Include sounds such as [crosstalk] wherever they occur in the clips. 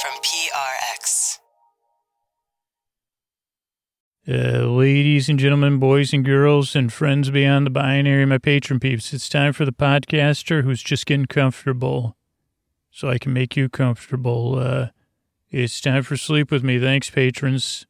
from PRX. Uh, ladies and gentlemen, boys and girls, and friends beyond the binary, my patron peeps, it's time for the podcaster who's just getting comfortable so I can make you comfortable. Uh, it's time for Sleep With Me. Thanks, patrons.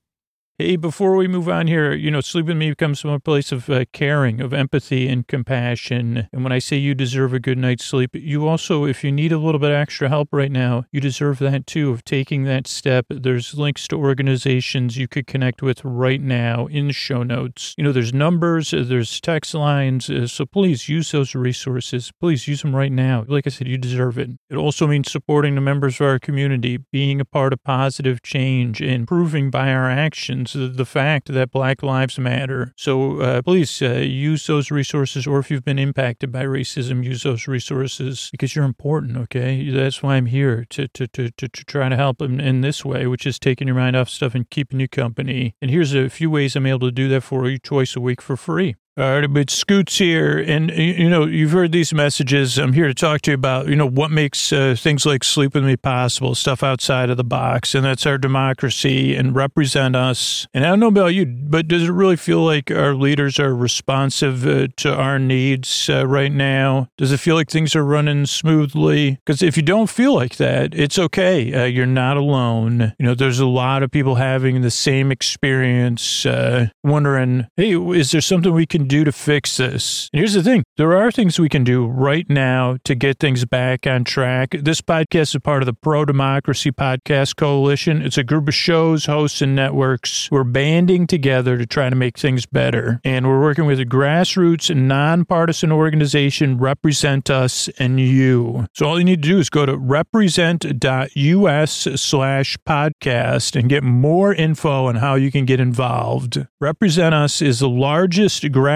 Hey, before we move on here, you know, Sleep With Me comes from a place of uh, caring, of empathy and compassion. And when I say you deserve a good night's sleep, you also, if you need a little bit extra help right now, you deserve that too, of taking that step. There's links to organizations you could connect with right now in the show notes. You know, there's numbers, there's text lines. Uh, so please use those resources. Please use them right now. Like I said, you deserve it. It also means supporting the members of our community, being a part of positive change, and proving by our actions the fact that Black Lives Matter. So uh, please uh, use those resources, or if you've been impacted by racism, use those resources because you're important. Okay, that's why I'm here to to to to, to try to help in, in this way, which is taking your mind off stuff and keeping you company. And here's a few ways I'm able to do that for you twice a week for free. All right, but Scoots here, and you know you've heard these messages. I'm here to talk to you about you know what makes uh, things like Sleep with Me possible, stuff outside of the box, and that's our democracy and represent us. And I don't know about you, but does it really feel like our leaders are responsive uh, to our needs uh, right now? Does it feel like things are running smoothly? Because if you don't feel like that, it's okay. Uh, you're not alone. You know, there's a lot of people having the same experience, uh, wondering, hey, is there something we can do to fix this? And here's the thing there are things we can do right now to get things back on track. This podcast is part of the Pro Democracy Podcast Coalition. It's a group of shows, hosts, and networks. We're banding together to try to make things better. And we're working with a grassroots nonpartisan organization, Represent Us and You. So all you need to do is go to represent.us slash podcast and get more info on how you can get involved. Represent Us is the largest grassroots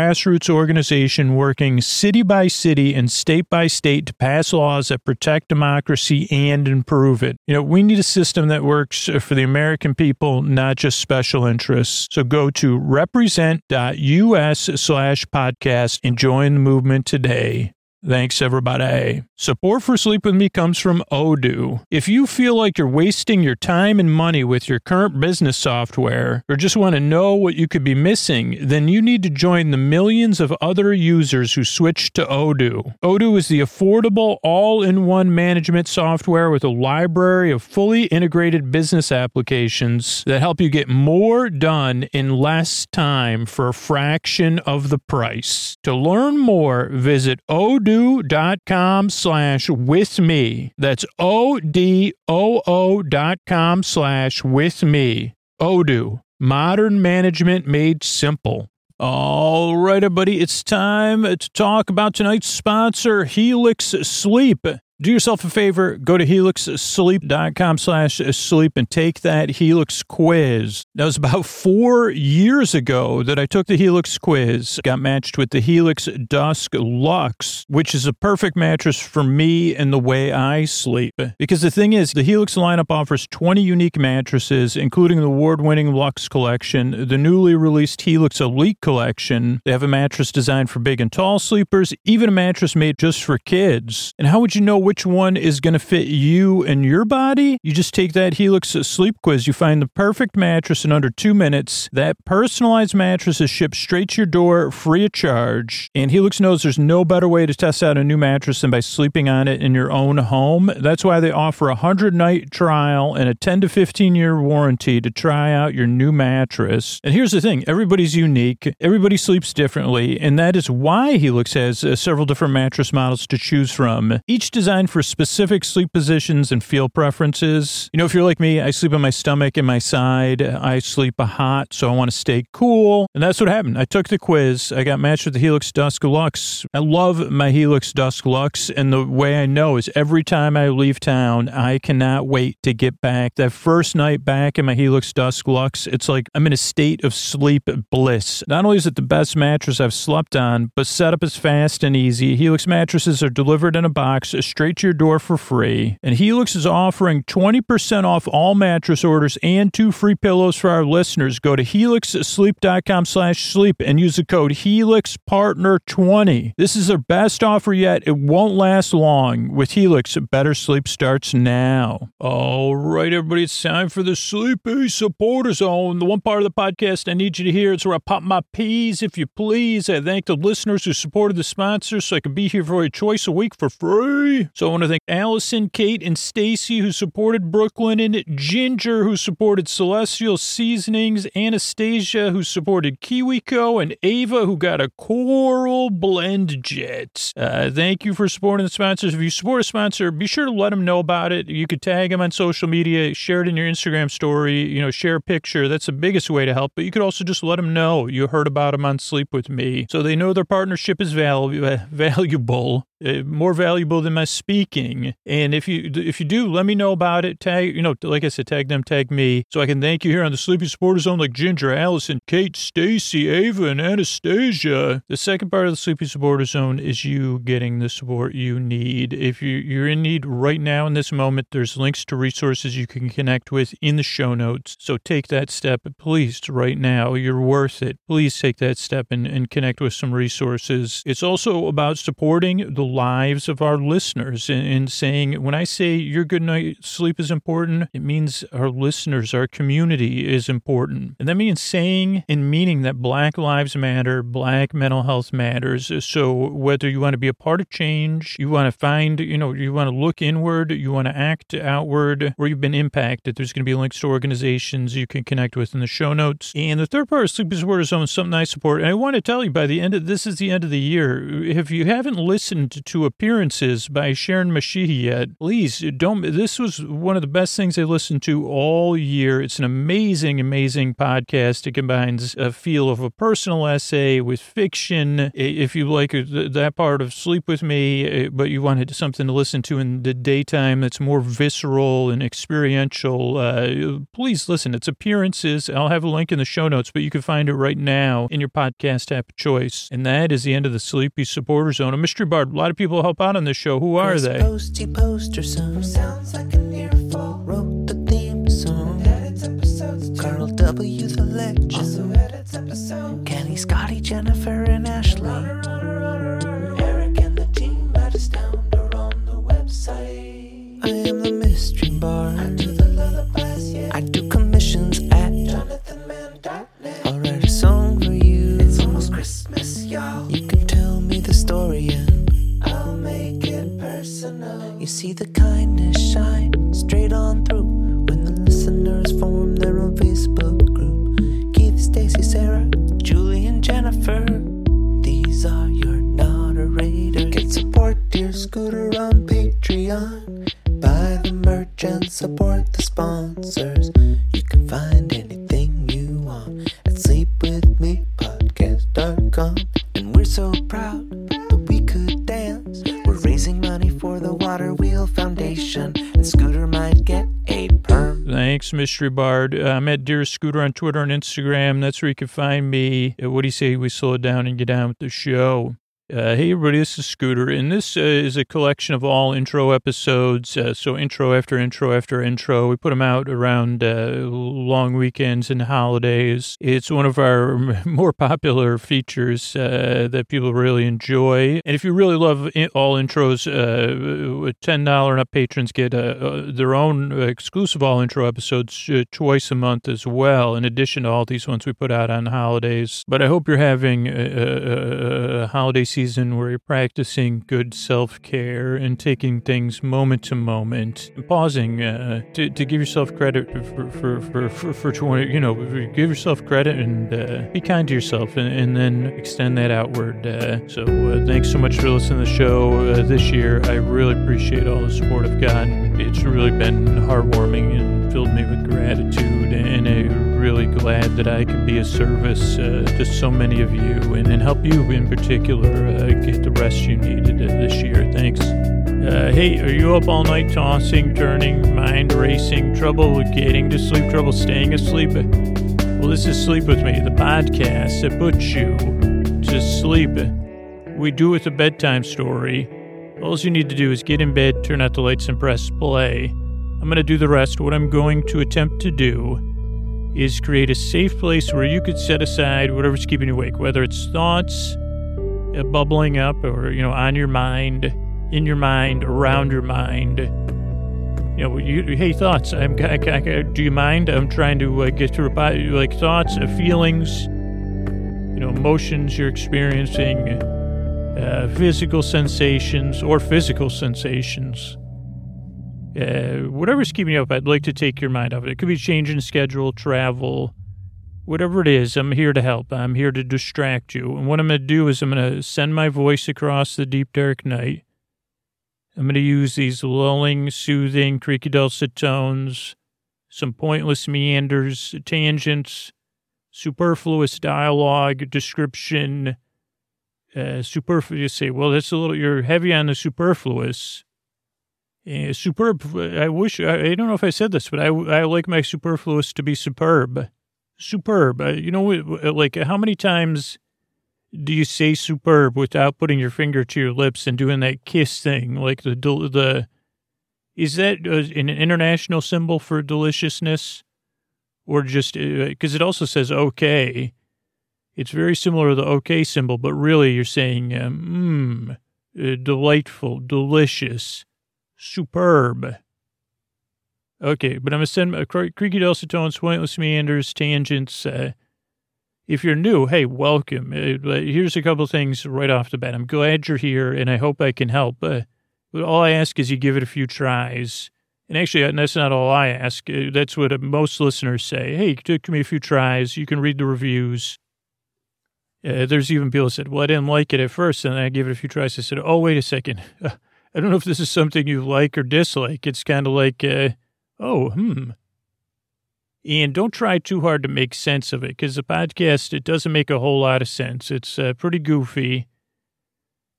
organization working city by city and state by state to pass laws that protect democracy and improve it. You know, we need a system that works for the American people, not just special interests. So go to represent.us slash podcast and join the movement today. Thanks, everybody. Support for Sleep With Me comes from Odoo. If you feel like you're wasting your time and money with your current business software, or just want to know what you could be missing, then you need to join the millions of other users who switched to Odoo. Odoo is the affordable, all in one management software with a library of fully integrated business applications that help you get more done in less time for a fraction of the price. To learn more, visit Odoo odoo.com slash with me. That's O-D-O-O dot com slash with me. Odoo, modern management made simple. All right, everybody, it's time to talk about tonight's sponsor, Helix Sleep. Do yourself a favor, go to helixsleep.com slash sleep and take that Helix quiz. That was about four years ago that I took the Helix quiz, got matched with the Helix Dusk Lux, which is a perfect mattress for me and the way I sleep. Because the thing is, the Helix lineup offers 20 unique mattresses, including the award-winning Lux collection, the newly released Helix Elite collection. They have a mattress designed for big and tall sleepers, even a mattress made just for kids. And how would you know which which one is going to fit you and your body, you just take that Helix sleep quiz. You find the perfect mattress in under two minutes. That personalized mattress is shipped straight to your door free of charge. And Helix knows there's no better way to test out a new mattress than by sleeping on it in your own home. That's why they offer a 100 night trial and a 10 to 15 year warranty to try out your new mattress. And here's the thing everybody's unique, everybody sleeps differently. And that is why Helix has uh, several different mattress models to choose from. Each designed for specific sleep positions and feel preferences. You know, if you're like me, I sleep on my stomach and my side. I sleep hot, so I want to stay cool. And that's what happened. I took the quiz. I got matched with the Helix Dusk Lux. I love my Helix Dusk Lux. And the way I know is every time I leave town, I cannot wait to get back. That first night back in my Helix Dusk Lux, it's like I'm in a state of sleep bliss. Not only is it the best mattress I've slept on, but setup is fast and easy. Helix mattresses are delivered in a box straight straight to your door for free. And Helix is offering 20% off all mattress orders and two free pillows for our listeners. Go to helixsleep.com slash sleep and use the code HelixPartner20. This is their best offer yet. It won't last long. With Helix, better sleep starts now. All right, everybody, it's time for the Sleepy Supporter Zone, the one part of the podcast I need you to hear. It's where I pop my peas, if you please. I thank the listeners who supported the sponsors so I can be here for a choice a week for free. So I want to thank Allison, Kate, and Stacy who supported Brooklinen, and Ginger who supported Celestial Seasonings, Anastasia who supported KiwiCo, and Ava who got a Coral Blend Jet. Uh, thank you for supporting the sponsors. If you support a sponsor, be sure to let them know about it. You could tag them on social media, share it in your Instagram story, you know, share a picture. That's the biggest way to help. But you could also just let them know you heard about them on Sleep With Me so they know their partnership is val- [laughs] valuable uh, more valuable than my speaking. And if you if you do, let me know about it. Tag you know, like I said, tag them, tag me, so I can thank you here on the Sleepy Supporter Zone, like Ginger, Allison, Kate, Stacy, Ava, and Anastasia. The second part of the Sleepy Supporter Zone is you getting the support you need. If you you're in need right now in this moment, there's links to resources you can connect with in the show notes. So take that step, please, right now. You're worth it. Please take that step and, and connect with some resources. It's also about supporting the lives of our listeners and, and, saying, when I say your good night sleep is important, it means our listeners, our community is important. And that means saying and meaning that Black Lives Matter, Black mental health matters. So whether you want to be a part of change, you want to find, you know, you want to look inward, you want to act outward, or you've been impacted, there's going to be links to organizations you can connect with in the show notes. And the third part of Sleep is Zone is something I support. And I want to tell you by the end of this is the end of the year. If you haven't listened to appearances by Sharon Mashihi please don't. This was one of the best things I listened to all year. It's an amazing, amazing podcast. It combines a feel of a personal essay with fiction. If you like that part of Sleep with Me, but you wanted something to listen to in the daytime that's more visceral and experiential, uh, please listen. It's appearances. I'll have a link in the show notes, but you can find it right now in your podcast app of choice. And that is the end of the Sleepy Supporter Zone. A mystery bard. A lot of people help out on this show. Who are they? Posty poster son sounds like an earful. Wrote the theme song. Edits episodes. Carl W. the. Also edits episode. Kenny, Scotty, Jennifer, and Ashley. Eric and the team at Astound are on the website. I am the mystery bard. I do the lullabies, yeah. I do commissions at jonathanmann.net. I'll write a song for you. It's almost Christmas, y'all. You can tell me the story and I'll make it personal. You see the kindness shine straight on through when the listeners form their own Facebook Uh, I'm at Dear Scooter on Twitter and Instagram. That's where you can find me. Uh, what do you say we slow it down and get on with the show? Uh, hey, everybody, this is Scooter, and this uh, is a collection of all intro episodes. Uh, so, intro after intro after intro. We put them out around uh, long weekends and holidays. It's one of our [laughs] more popular features uh, that people really enjoy. And if you really love in- all intros, uh, $10 and up patrons get their own exclusive all intro episodes twice a month as well, in addition to all these ones we put out on holidays. But I hope you're having a, a holiday season season where you're practicing good self care and taking things moment to moment, pausing uh, to, to give yourself credit for, for, for, for, for 20, you know, give yourself credit and uh, be kind to yourself and, and then extend that outward. Uh, so uh, thanks so much for listening to the show uh, this year. I really appreciate all the support I've gotten. It's really been heartwarming and filled me with gratitude and a really glad that I could be of service uh, to so many of you and, and help you in particular uh, get the rest you needed this year. Thanks. Uh, hey, are you up all night tossing, turning, mind racing, trouble getting to sleep, trouble staying asleep? Well, this is Sleep With Me, the podcast that puts you to sleep. We do it with a bedtime story All you need to do is get in bed, turn out the lights, and press play. I'm going to do the rest. What I'm going to attempt to do is create a safe place where you could set aside whatever's keeping you awake, whether it's thoughts uh, bubbling up or, you know, on your mind, in your mind, around your mind. You know, you, hey, thoughts. I'm, I, I, do you mind? I'm trying to uh, get to like thoughts, uh, feelings, you know, emotions you're experiencing, uh, physical sensations or physical sensations. Uh, whatever's keeping you up, I'd like to take your mind off it. It could be changing schedule, travel, whatever it is. I'm here to help. I'm here to distract you. And what I'm going to do is I'm going to send my voice across the deep, dark night. I'm going to use these lulling, soothing, creaky dulcet tones, some pointless meanders, tangents, superfluous dialogue, description, uh, superfluous. Say, well, that's a little, you're heavy on the superfluous uh, superb. I wish I, I, don't know if I said this, but I, I like my superfluous to be superb. Superb. Uh, you know, like how many times do you say superb without putting your finger to your lips and doing that kiss thing? Like the the is that uh, an international symbol for deliciousness, or just because uh, it also says okay? It's very similar to the okay symbol, but really you're saying mmm, delightful, delicious superb. Okay, but I'm going to send a creaky dulcet tones, pointless meanders, tangents. Uh, if you're new, hey, welcome. Uh, here's a couple things right off the bat. I'm glad you're here, and I hope I can help. Uh, but all I ask is you give it a few tries. And actually, that's not all I ask. Uh, that's what most listeners say. Hey, give me a few tries. You can read the reviews. Uh, there's even people said, well, I didn't like it at first, and I gave it a few tries. I said, oh, wait a second. [laughs] I don't know if this is something you like or dislike. It's kind of like, uh, oh, hmm. And don't try too hard to make sense of it because the podcast, it doesn't make a whole lot of sense. It's uh, pretty goofy.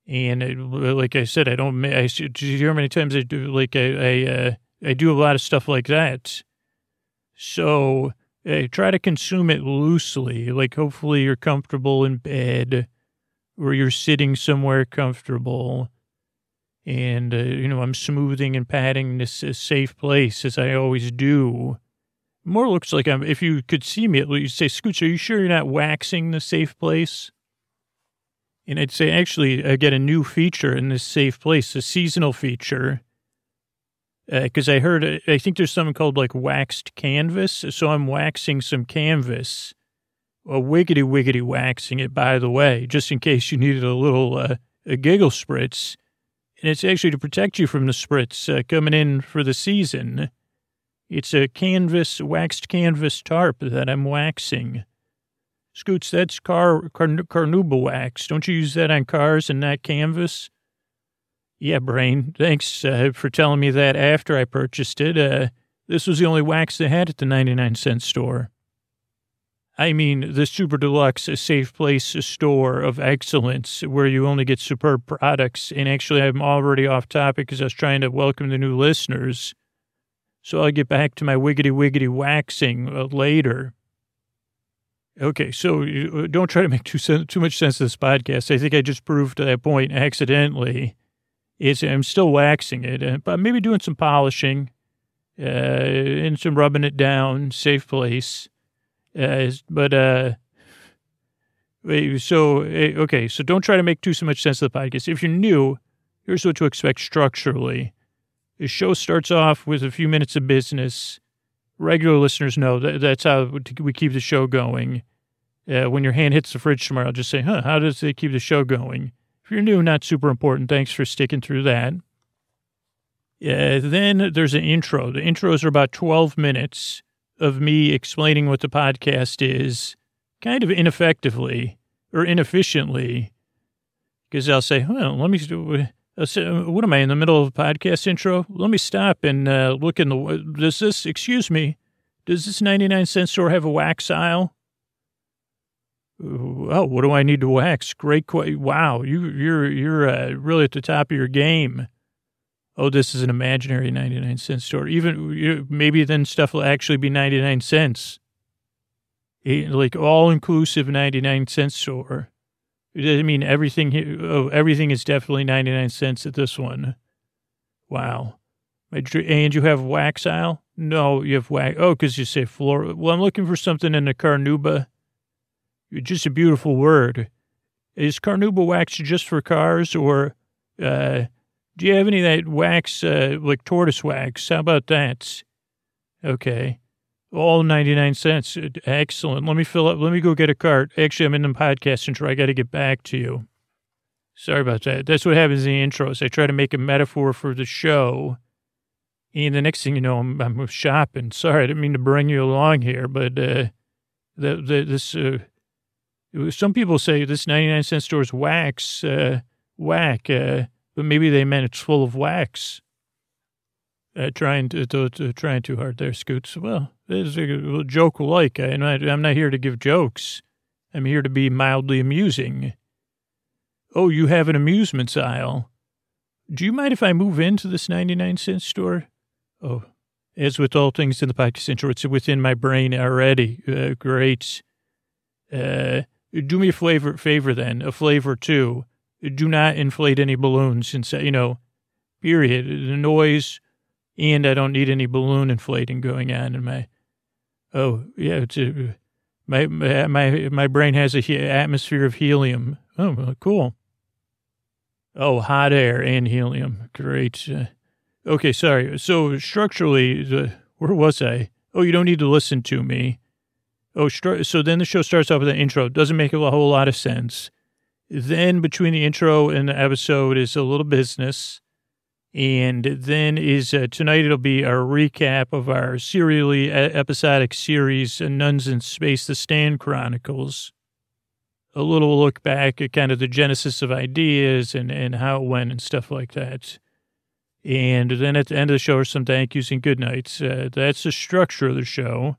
And it, like I said, I don't, I, did you hear how many times I do, like, I, I, uh, I do a lot of stuff like that. So uh, try to consume it loosely. Like, hopefully you're comfortable in bed or you're sitting somewhere comfortable and uh, you know I'm smoothing and patting this uh, safe place as I always do. More looks like I'm. If you could see me, you'd say, "Scooch, are you sure you're not waxing the safe place?" And I'd say, actually, I get a new feature in this safe place, a seasonal feature, because uh, I heard. Uh, I think there's something called like waxed canvas. So I'm waxing some canvas, a wiggity wiggity waxing it. By the way, just in case you needed a little uh, a giggle spritz and it's actually to protect you from the spritz uh, coming in for the season. It's a canvas, waxed canvas tarp that I'm waxing. Scoots, that's car, car carnauba wax. Don't you use that on cars and not canvas? Yeah, Brain. Thanks uh, for telling me that after I purchased it. Uh, this was the only wax they had at the 99 cent store. I mean, the Super Deluxe a Safe Place a store of excellence where you only get superb products. And actually, I'm already off topic because I was trying to welcome the new listeners. So I'll get back to my wiggity wiggity waxing uh, later. Okay, so uh, don't try to make too, too much sense of this podcast. I think I just proved that point accidentally. It's, I'm still waxing it, uh, but maybe doing some polishing uh, and some rubbing it down, safe place. Uh, but uh, so eh, okay, so don't try to make too so much sense of the podcast. If you're new, here's what to expect structurally. The show starts off with a few minutes of business. Regular listeners know that that's how we keep the show going. Uh, when your hand hits the fridge tomorrow, just say, "Huh? How does it keep the show going?" If you're new, not super important. Thanks for sticking through that. Uh, then there's an intro. The intros are about 12 minutes of me explaining what the podcast is kind of ineffectively or inefficiently because I'll say, well, let me, I'll what am I in the middle of a podcast intro? Let me stop and uh, look in the, does this, excuse me, does this 99 cent store have a wax aisle? Oh, what do I need to wax? Great question. Wow, you, you're, you're uh, really at the top of your game oh, this is an imaginary 99 cent store. Even maybe then stuff will actually be 99 cents. like all inclusive 99 cent store. It mean everything? Oh, everything is definitely 99 cents at this one. Wow. And you have wax aisle? No, you have wax. Oh, because you say floor. Well, I'm looking for something in the carnauba. Just a beautiful word. Is carnauba wax just for cars or uh, do you have any of that wax, uh, like tortoise wax? How about that? Okay. All 99 cents. Excellent. Let me fill up. Let me go get a cart. Actually, I'm in the podcast intro. I got to get back to you. Sorry about that. That's what happens in the intros. I try to make a metaphor for the show. And the next thing you know, I'm, I'm shopping. Sorry, I didn't mean to bring you along here, but uh, the, the, this, uh, some people say this 99 cent store's wax, uh, whack, uh, but maybe they meant it's full of wax. Uh, trying to, to, to, trying too hard there, Scoots. Well, there's a joke like. I'm not, here to give jokes. I'm here to be mildly amusing. Oh, you have an amusements aisle. Do you mind if I move into this 99 cent store? Oh, as with all things in the podcast intro, it's within my brain already. Uh, great. Uh, do me a flavor, favor then, a flavor too. Do not inflate any balloons since, you know, period. The noise, and I don't need any balloon inflating going on in my, oh, yeah, it's a, my, my, my brain has a he- atmosphere of helium. Oh, cool. Oh, hot air and helium. Great. Uh, okay, sorry. So structurally, the, where was I? Oh, you don't need to listen to me. Oh, stru- so then the show starts off with an intro. Doesn't make a whole lot of sense. Then between the intro and the episode is a little business. And then is uh, tonight it'll be a recap of our serially episodic series, uh, Nuns in Space, The Stand Chronicles. A little look back at kind of the genesis of ideas and, and how it went and stuff like that. And then at the end of the show are some thank yous and good nights. Uh, that's the structure of the show.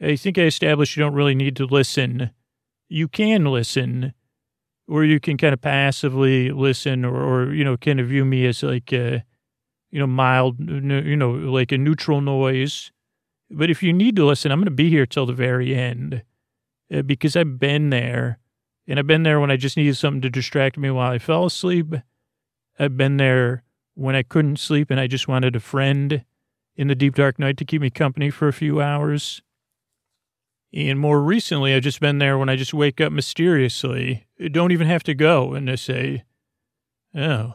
I think I established you don't really need to listen. You can listen or you can kind of passively listen or, or you know, kind of view me as like, a, you know, mild, you know, like a neutral noise. But if you need to listen, I'm going to be here till the very end uh, because I've been there. And I've been there when I just needed something to distract me while I fell asleep. I've been there when I couldn't sleep and I just wanted a friend in the deep dark night to keep me company for a few hours. And more recently, I've just been there when I just wake up mysteriously. Don't even have to go. And I say, oh.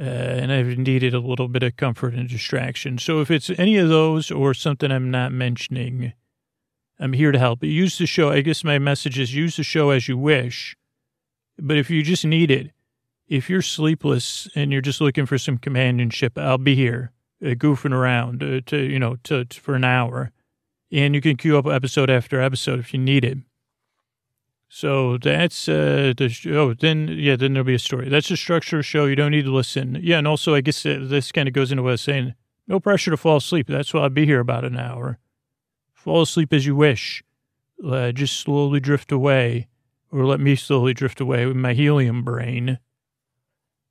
Uh, and I've needed a little bit of comfort and distraction. So if it's any of those or something I'm not mentioning, I'm here to help. Use the show. I guess my message is use the show as you wish. But if you just need it, if you're sleepless and you're just looking for some companionship, I'll be here, uh, goofing around uh, to you know to, to, for an hour and you can queue up episode after episode if you need it. So that's uh, the. Oh, then yeah, then there'll be a story. That's the structure of the show. You don't need to listen. Yeah, and also I guess uh, this kind of goes into what I was saying. No pressure to fall asleep. That's why I'll be here about an hour. Fall asleep as you wish. Uh, just slowly drift away, or let me slowly drift away with my helium brain.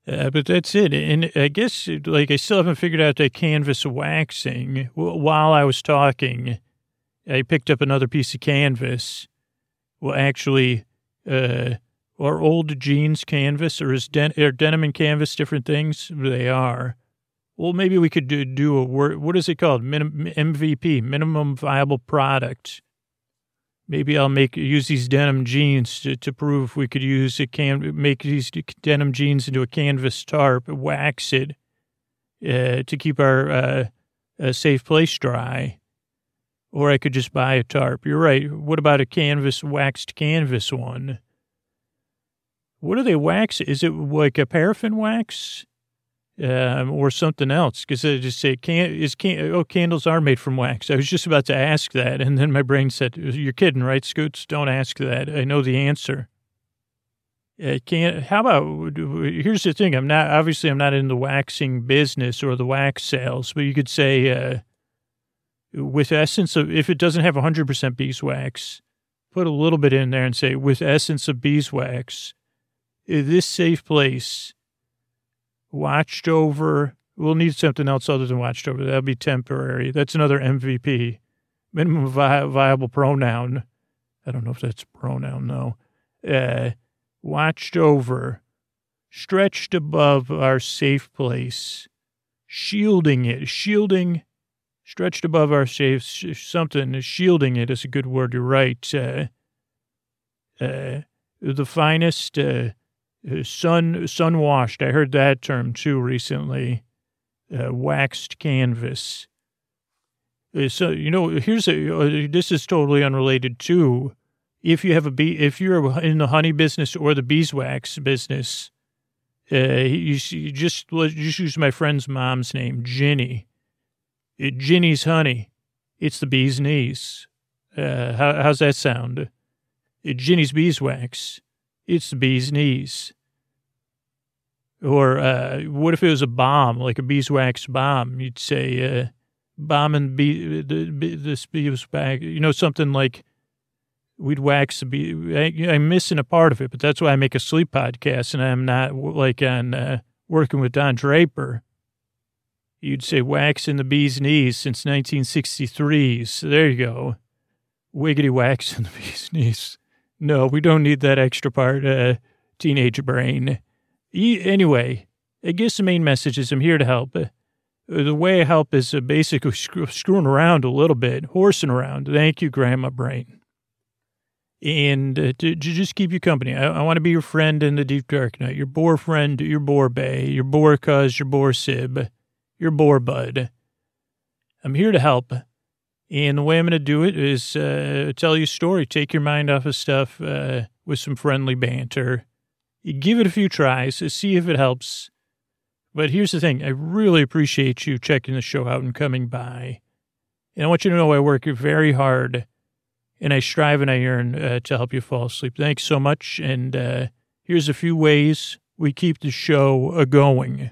Uh, but that's it. And I guess, like, I still haven't figured out that canvas waxing while I was talking I picked up another piece of canvas. Well, actually, uh, are old jeans canvas or is den- are denim and canvas different things? They are. Well, maybe we could do, do a word. What is it called? Minim- MVP, minimum viable product. Maybe I'll make use these denim jeans to, to prove we could use a can make these denim jeans into a canvas tarp, wax it uh, to keep our uh, a safe place dry or I could just buy a tarp. You're right. What about a canvas, waxed canvas one? What do they wax? Is it like a paraffin wax? Um, or something else? Because I just say, can, is can, oh, candles are made from wax. I was just about to ask that. And then my brain said, you're kidding, right, Scoots? Don't ask that. I know the answer. I can't, how about, here's the thing. I'm not, obviously, I'm not in the waxing business or the wax sales, but you could say, uh, with essence of, if it doesn't have 100% beeswax, put a little bit in there and say, with essence of beeswax, this safe place, watched over, we'll need something else other than watched over. That'll be temporary. That's another MVP, minimum vi- viable pronoun. I don't know if that's pronoun, no. Uh, watched over, stretched above our safe place, shielding it, shielding, stretched above our safe, sh- something, shielding it is a good word, to write. Uh, uh, the finest, uh, uh, sun, sun washed, I heard that term too recently, uh, waxed canvas. Uh, so, you know, here's a, uh, this is totally unrelated too if you have a bee, if you're in the honey business or the beeswax business, uh, you, you just let's just use my friend's mom's name, Ginny. Ginny's honey. It's the bee's knees. Uh, how, how's that sound? Ginny's beeswax. It's the bee's knees. Or uh, what if it was a bomb, like a beeswax bomb? You'd say uh, bomb and bee, the, this beeswax, you know, something like we'd wax the bee. I, I'm missing a part of it, but that's why I make a sleep podcast and I'm not like on uh, working with Don Draper. You'd say waxing the bee's knees since 1963. So there you go. Wiggity wax in the [laughs] bee's knees. No, we don't need that extra part, uh, teenage brain. E- anyway, I guess the main message is I'm here to help. Uh, the way I help is uh, basically screw- screwing around a little bit, horsing around. Thank you, Grandma Brain and uh, to, to, just keep you company. I, I want to be your friend in the deep dark night, your boar friend, your boar bay, your boar cuz, your boar sib, your boar bud. I'm here to help. And the way I'm going to do it is uh, tell you a story, take your mind off of stuff uh, with some friendly banter. You give it a few tries, see if it helps. But here's the thing I really appreciate you checking the show out and coming by. And I want you to know I work very hard and I strive and I yearn uh, to help you fall asleep. Thanks so much. And uh, here's a few ways we keep the show going.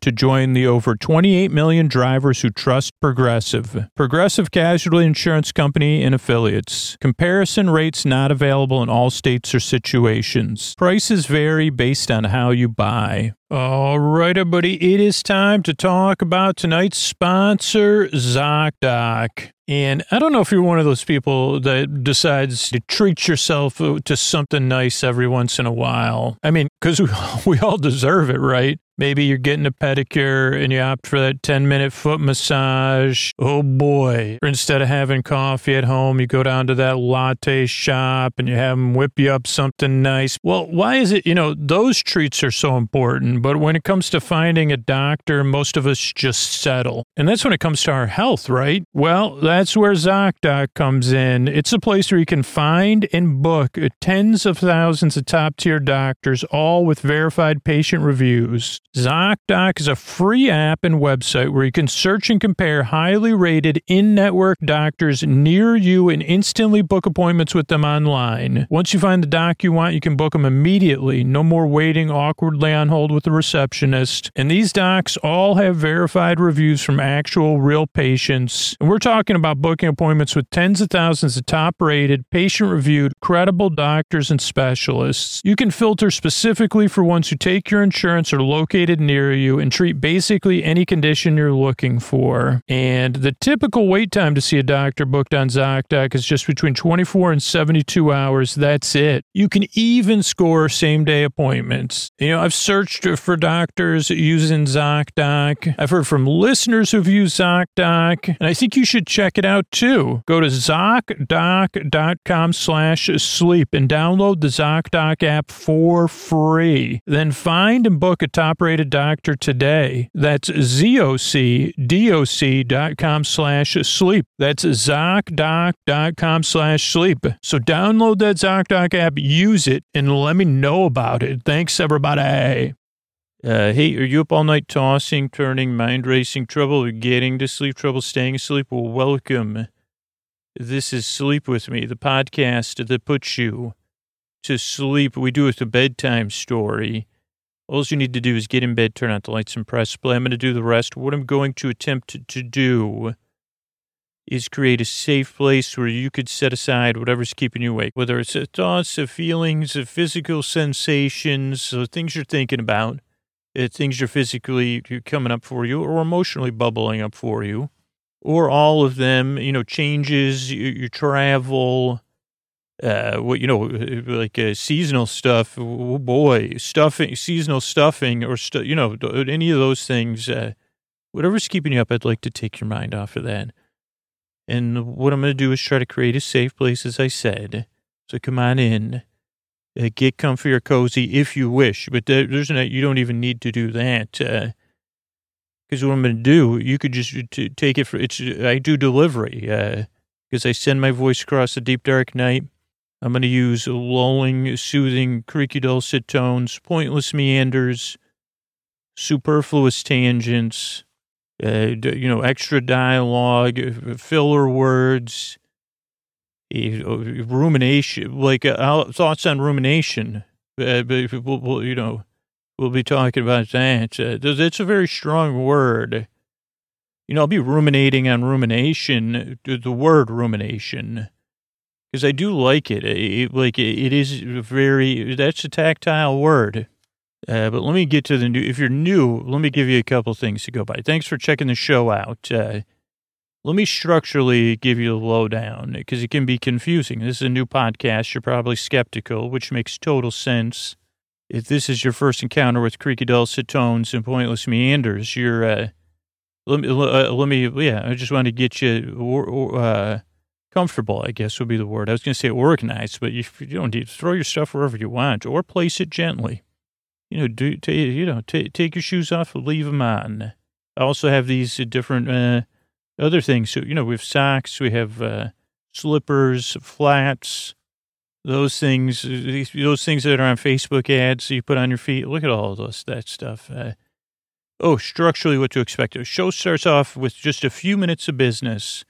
to join the over 28 million drivers who trust Progressive. Progressive Casualty Insurance Company and affiliates. Comparison rates not available in all states or situations. Prices vary based on how you buy. All right, everybody, it is time to talk about tonight's sponsor, ZocDoc. And I don't know if you're one of those people that decides to treat yourself to something nice every once in a while. I mean, because [laughs] we, all deserve it, right? Maybe you're getting a pedicure and you opt for that 10 minute foot massage. Oh boy. Or instead of having coffee at home, you go down to that latte shop and you have them whip you up something nice. Well, why is it, you know, those treats are so important, but when it comes to finding a doctor, most of us just settle. And that's when it comes to our health, right? Well, that's where ZocDoc comes in. It's a place where you can find and book tens of thousands of top tier doctors, all with verified patient reviews. ZocDoc is a free app and website where you can search and compare highly rated in network doctors near you and instantly book appointments with them online. Once you find the doc you want, you can book them immediately. No more waiting awkwardly on hold with the receptionist. And these docs all have verified reviews from actual real patients. And we're talking about booking appointments with tens of thousands of top rated, patient reviewed, credible doctors and specialists. You can filter specifically for ones who take your insurance or located near you and treat basically any condition you're looking for. And the typical wait time to see a doctor booked on ZocDoc is just between 24 and 72 hours. That's it. You can even score same day appointments. You know, I've searched for doctors using ZocDoc. I've heard from listeners who've used ZocDoc, and I think you should check it out too. Go to ZocDoc.com slash sleep and download the ZocDoc app for free. Then find and book a top rated doctor today. That's zocdoc.com slash sleep. That's zocdoc.com slash sleep. So download that ZocDoc app, use it, and let me know about it. Thanks, everybody. Uh, hey, are you up all night tossing, turning, mind racing trouble, getting to sleep trouble, staying asleep? Well, welcome. This is Sleep With Me, the podcast that puts you to sleep. We do it a bedtime story. All you need to do is get in bed, turn out the lights, and press play. I'm going to do the rest. What I'm going to attempt to, do is create a safe place where you could set aside whatever's keeping you awake, whether it's thoughts, feelings, physical sensations, things you're thinking about, things you're physically coming up for you, or emotionally bubbling up for you, or all of them. You know, changes, your, your travel, uh, what you know, like uh, seasonal stuff. Oh boy, stuffing, seasonal stuffing, or stu- you know, any of those things. Uh, whatever's keeping you up, I'd like to take your mind off of that. And what I'm going to do is try to create a safe place, as I said. So come on in, uh, get comfy or cozy if you wish, but there, there's no, you don't even need to do that. Because what I'm going to do, you could just t- take it for it's. I do delivery because I send my voice across the deep dark night. I'm going to use lulling, soothing, creaky dulcet tones, pointless meanders, superfluous tangents, uh, you know, extra dialogue, filler words, rumination, like uh, thoughts on rumination. Uh, you know, we'll be talking about that. Uh, a very strong word. You know, I'll be ruminating on rumination, the word rumination, because I do like it. it like it is very, that's a tactile word. Uh, but let me get to the new. If you're new, let me give you a couple things to go by. Thanks for checking the show out. Uh, let me structurally give you the lowdown because it can be confusing. This is a new podcast. You're probably skeptical, which makes total sense. If this is your first encounter with creaky dulcet tones and pointless meanders, you're. Uh, let me. Uh, let me. Yeah, I just want to get you uh, comfortable. I guess would be the word. I was going to say organized, but you, you don't need to throw your stuff wherever you want or place it gently you know, do t- you know, t- take your shoes off, leave them on. I also have these different uh, other things. So you know, we have socks, we have uh, slippers, flats, those things, those things that are on Facebook ads you put on your feet. Look at all those that stuff. Uh, oh, structurally, what to expect. The show starts off with just a few minutes of business,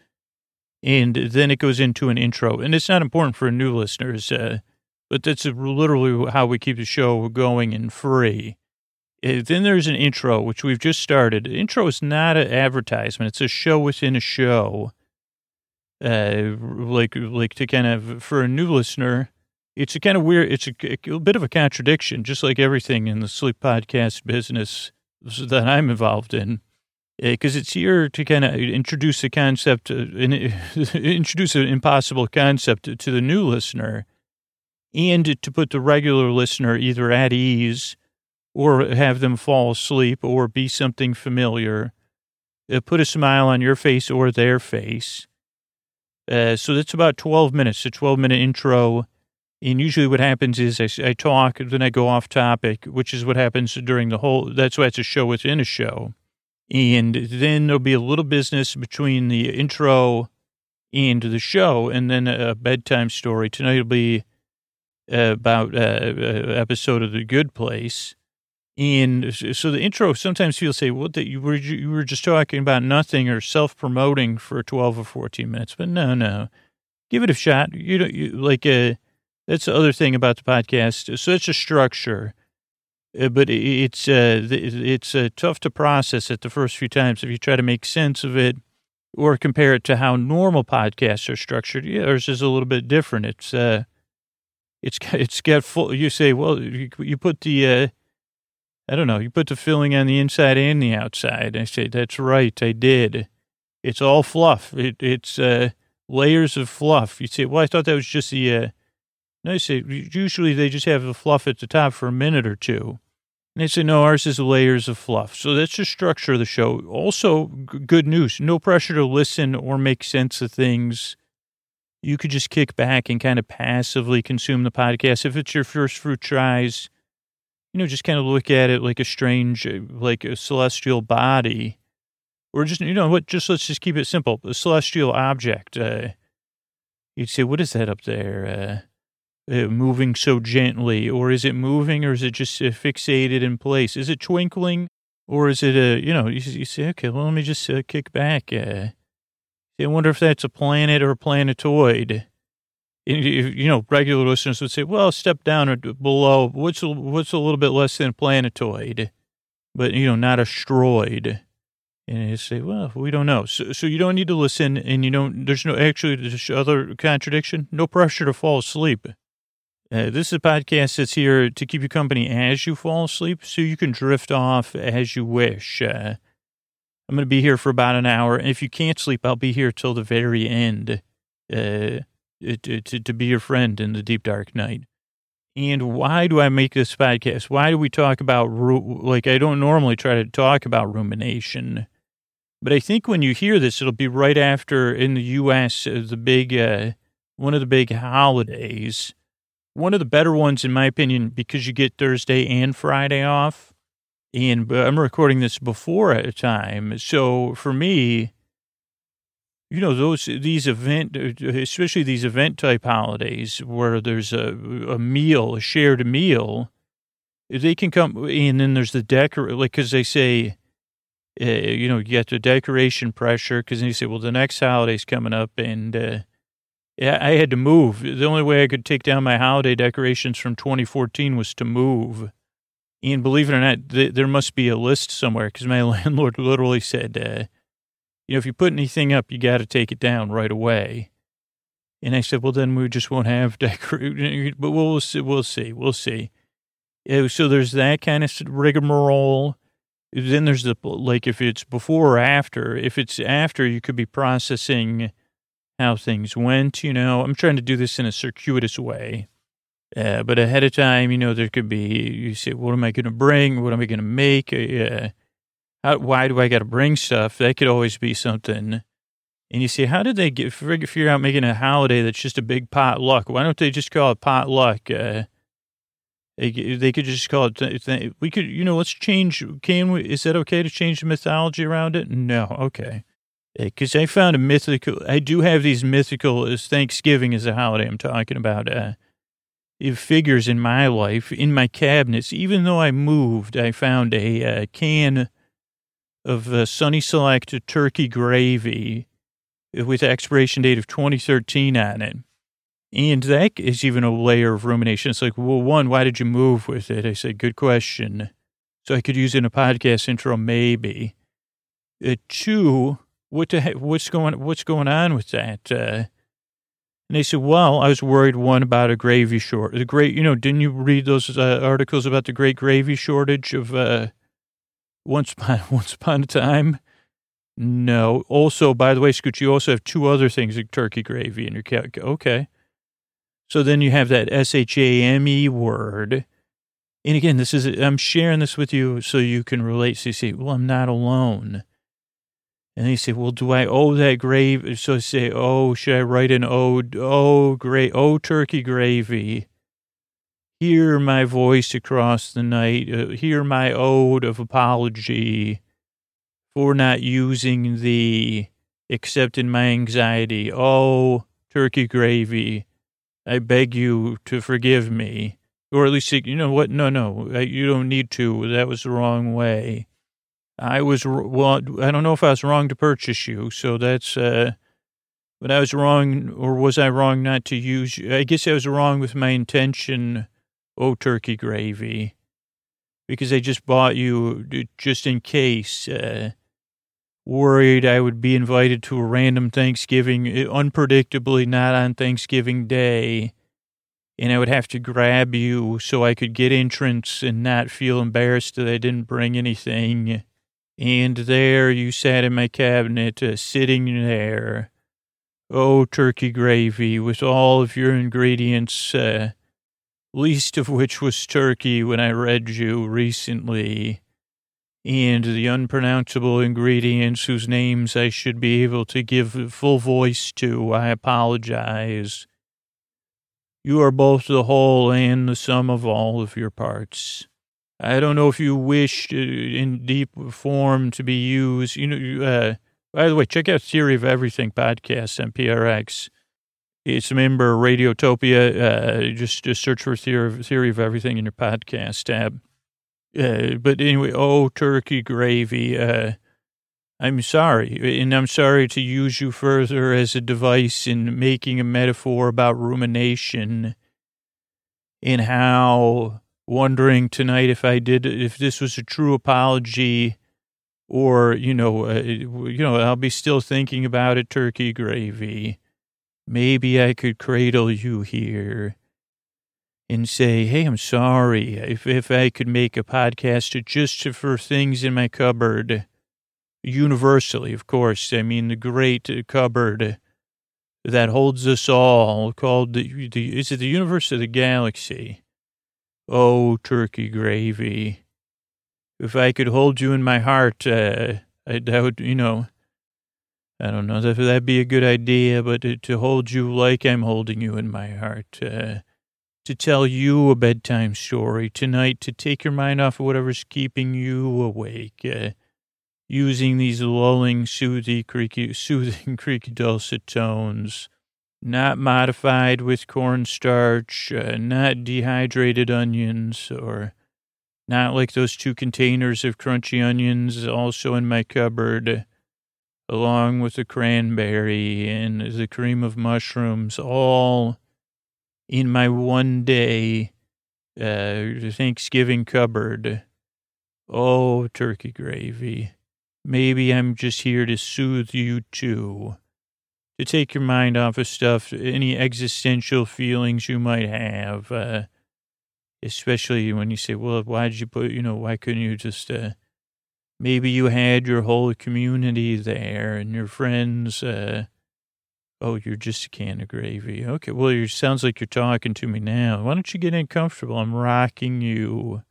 and then it goes into an intro. And it's not important for new listeners. Uh, but that's literally how we keep the show going and free. Uh, then there's an intro, which we've just started. The intro is not an advertisement; it's a show within a show. Uh, like like to kind of for a new listener, it's a kind of weird. It's a, a bit of a contradiction, just like everything in the sleep podcast business that I'm involved in because uh, it's here to kind of introduce a concept, uh, [laughs] introduce an impossible concept to the new listener and to put the regular listener either at ease or have them fall asleep or be something familiar, uh, put a smile on your face or their face. Uh, so that's about 12 minutes, a 12 minute intro. And usually what happens is I, I, talk, then I go off topic, which is what happens during the whole, that's why it's a show within a show. And then there'll be a little business between the intro and the show, and then a bedtime story. Tonight will be about uh, uh, episode of The Good Place. And so the intro, sometimes people say, well, that you were, you were just talking about nothing or self-promoting for 12 or 14 minutes. But no, no, give it a shot. You know, you, like, uh, that's the other thing about the podcast. So it's a structure, uh, but it's, uh, it's uh, tough to process it the first few times if you try to make sense of it or compare it to how normal podcasts are structured. Yeah, ours is a little bit different. It's, uh, it's [laughs] it's got full. You say, well, you, you put the, uh, I don't know, you put the filling on the inside and the outside. I say, that's right, I did. It's all fluff. It, it's uh, layers of fluff. You say, well, I thought that was just the. Uh, no, I say usually they just have the fluff at the top for a minute or two. And they say, no, ours is layers of fluff. So that's the structure of the show. Also, g- good news no pressure to listen or make sense of things you could just kick back and kind of passively consume the podcast. If it's your first fruit tries, you know, just kind of look at it like a strange, uh, like a celestial body, or just, you know what, just let's just keep it simple. A celestial object. Uh, you'd say, what is that up there? Uh, uh, moving so gently, or is it moving, or is it just uh, fixated in place? Is it twinkling, or is it a, you know, you, you say, okay, well, let me just uh, kick back. I wonder if that's a planet or a planetoid. You know, regular listeners would say, well, step down or below. What's, a- what's a little bit less than planetoid, but, you know, not a asteroid. And you say, well, we don't know. So, so you don't need to listen and you don't, there's no, actually, there's other contradiction. No pressure to fall asleep. Uh, this is a podcast that's here to keep you company as you fall asleep so you can drift off as you wish. Uh, I'm going to be here for about an hour. And if you can't sleep, I'll be here till the very end uh, to, to, to be your friend in the deep, dark night. And why do I make this podcast? Why do we talk about, like, I don't normally try to talk about rumination. But I think when you hear this, it'll be right after in the U.S., uh, the big, uh, one of the big holidays. One of the better ones, in my opinion, because you get Thursday and Friday off. And I'm recording this before a time. So for me, you know, those, these event, especially these event type holidays where there's a, a meal, a shared meal, they can come, and then there's the decor, like, cause they say, uh, you know, you get the decoration pressure because then you say, well, the next holiday's coming up, and uh, I had to move. The only way I could take down my holiday decorations from 2014 was to move. And believe it or not, th- there must be a list somewhere because my [laughs] landlord literally said, uh, you know, if you put anything up, you got to take it down right away. And I said, well, then we just won't have [laughs] decoration. But we'll see. We'll see. We'll see. So there's that kind of rigmarole. Then there's the, like, if it's before or after, if it's after, you could be processing how things went, you know. I'm trying to do this in a circuitous way. Uh, but ahead of time, you know, there could be, you say, what am I going to bring? What am I going to make? Uh, how, why do I got to bring stuff? That could always be something. And you say, how did they get, figure, figure out making a holiday that's just a big potluck? Why don't they just call it potluck? Uh, they, could just call it, we could, you know, let's change, can we, is that okay to change the mythology around it? No, okay. Because I found a mythical, I do have these mythical, as Thanksgiving is a holiday I'm talking about, uh, figures in my life, in my cabinets. Even though I moved, I found a uh, can of uh, Sunny Select turkey gravy with expiration date of 2013 on it. And that is even a layer of rumination. It's like, well, one, why did you move with it? I said, good question. So I could use it in a podcast intro, maybe. Uh, two, what the heck, what's going, what's going on with that? Uh, and they said, well, I was worried, one, about a gravy short. The great, you know, didn't you read those uh, articles about the great gravy shortage of uh, once, upon, [laughs] once upon a time? No. Also, by the way, Scoot, you also have two other things like turkey gravy in your cat. Okay. So then you have that S H A M E word. And again, this is, I'm sharing this with you so you can relate. So you say, well, I'm not alone. And they say, well, do I owe that gravy? So I say, oh, should I write an ode? Oh, great. Oh, turkey gravy. Hear my voice across the night. Uh, hear my ode of apology for not using thee, except in my anxiety. Oh, turkey gravy. I beg you to forgive me. Or at least, you know what? No, no, you don't need to. That was the wrong way. I was, well, I don't know if I was wrong to purchase you. So that's, uh, but I was wrong, or was I wrong not to use you? I guess I was wrong with my intention, oh, turkey gravy, because I just bought you just in case, uh, worried I would be invited to a random Thanksgiving, uh, unpredictably not on Thanksgiving Day, and I would have to grab you so I could get entrance and not feel embarrassed that I didn't bring anything. And there you sat in my cabinet, uh, sitting there. Oh, turkey gravy with all of your ingredients, uh, least of which was turkey when I read you recently, and the unpronounceable ingredients whose names I should be able to give full voice to. I apologize. You are both the whole and the sum of all of your parts. I don't know if you wish in deep form to be used. You know, uh, by the way, check out Theory of Everything podcast on PRX. It's a member of Radiotopia. Uh, just just search for Theory of, Theory of Everything in your podcast tab. Uh, but anyway, oh, turkey gravy. Uh, I'm sorry, and I'm sorry to use you further as a device in making a metaphor about rumination and how wondering tonight if I did, if this was a true apology or, you know, uh, you know, I'll be still thinking about it, turkey gravy. Maybe I could cradle you here and say, "Hey, I'm sorry if if I could make a podcast just for things in my cupboard, universally, of course. I mean, the great cupboard that holds us all, called the, the is it the universe or the galaxy? Oh, turkey gravy! If I could hold you in my heart, uh, I that would, you know." I don't know if that'd be a good idea, but to, to hold you like I'm holding you in my heart. Uh, to tell you a bedtime story tonight to take your mind off of whatever's keeping you awake. Uh, using these lulling, soothing, creaky, [laughs] soothing, creaky, dulcet tones, not modified with cornstarch, uh, not dehydrated onions, or not like those two containers of crunchy onions also in my cupboard, along with the cranberry and the cream of mushrooms, all in my one day uh, Thanksgiving cupboard. Oh, turkey gravy. Maybe I'm just here to soothe you too. To take your mind off of stuff, any existential feelings you might have. Uh, especially when you say, well, why did you put, you know, why couldn't you just, uh, maybe you had your whole community there and your friends, uh, Oh, you're just a can of gravy. Okay, well, it sounds like you're talking to me now. Why don't you get uncomfortable? I'm rocking you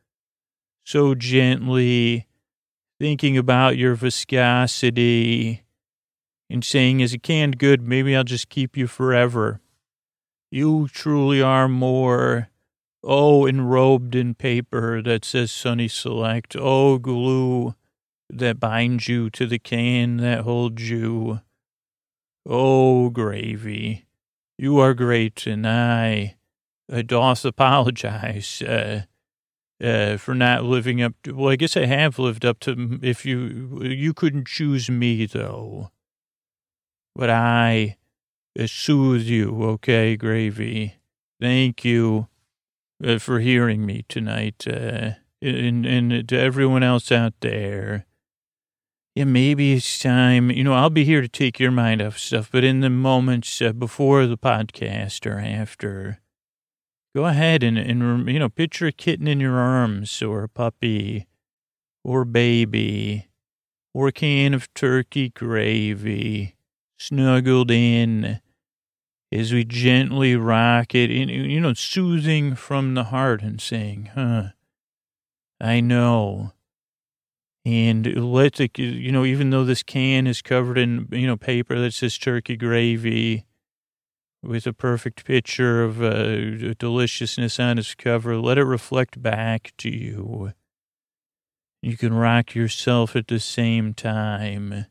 so gently, thinking about your viscosity and saying, as a canned good, maybe I'll just keep you forever. You truly are more, oh, enrobed in paper that says Sunny Select. Oh, glue that binds you to the can that holds you. Oh, gravy, you are great, and I uh, doth apologize uh, uh, for not living up to. Well, I guess I have lived up to. If you you couldn't choose me though, but I uh, soothe you, okay, gravy. Thank you uh, for hearing me tonight, uh, and and to everyone else out there yeah, maybe it's time. You know, I'll be here to take your mind off stuff, but in the moments uh, before the podcast or after, go ahead and, and, you know, picture a kitten in your arms or a puppy or baby or a can of turkey gravy snuggled in as we gently rock it, in, you know, soothing from the heart and saying, huh, I know and let the, you know, even though this can is covered in, you know, paper that says turkey gravy with a perfect picture of uh, deliciousness on its cover, let it reflect back to you. You can rock yourself at the same time.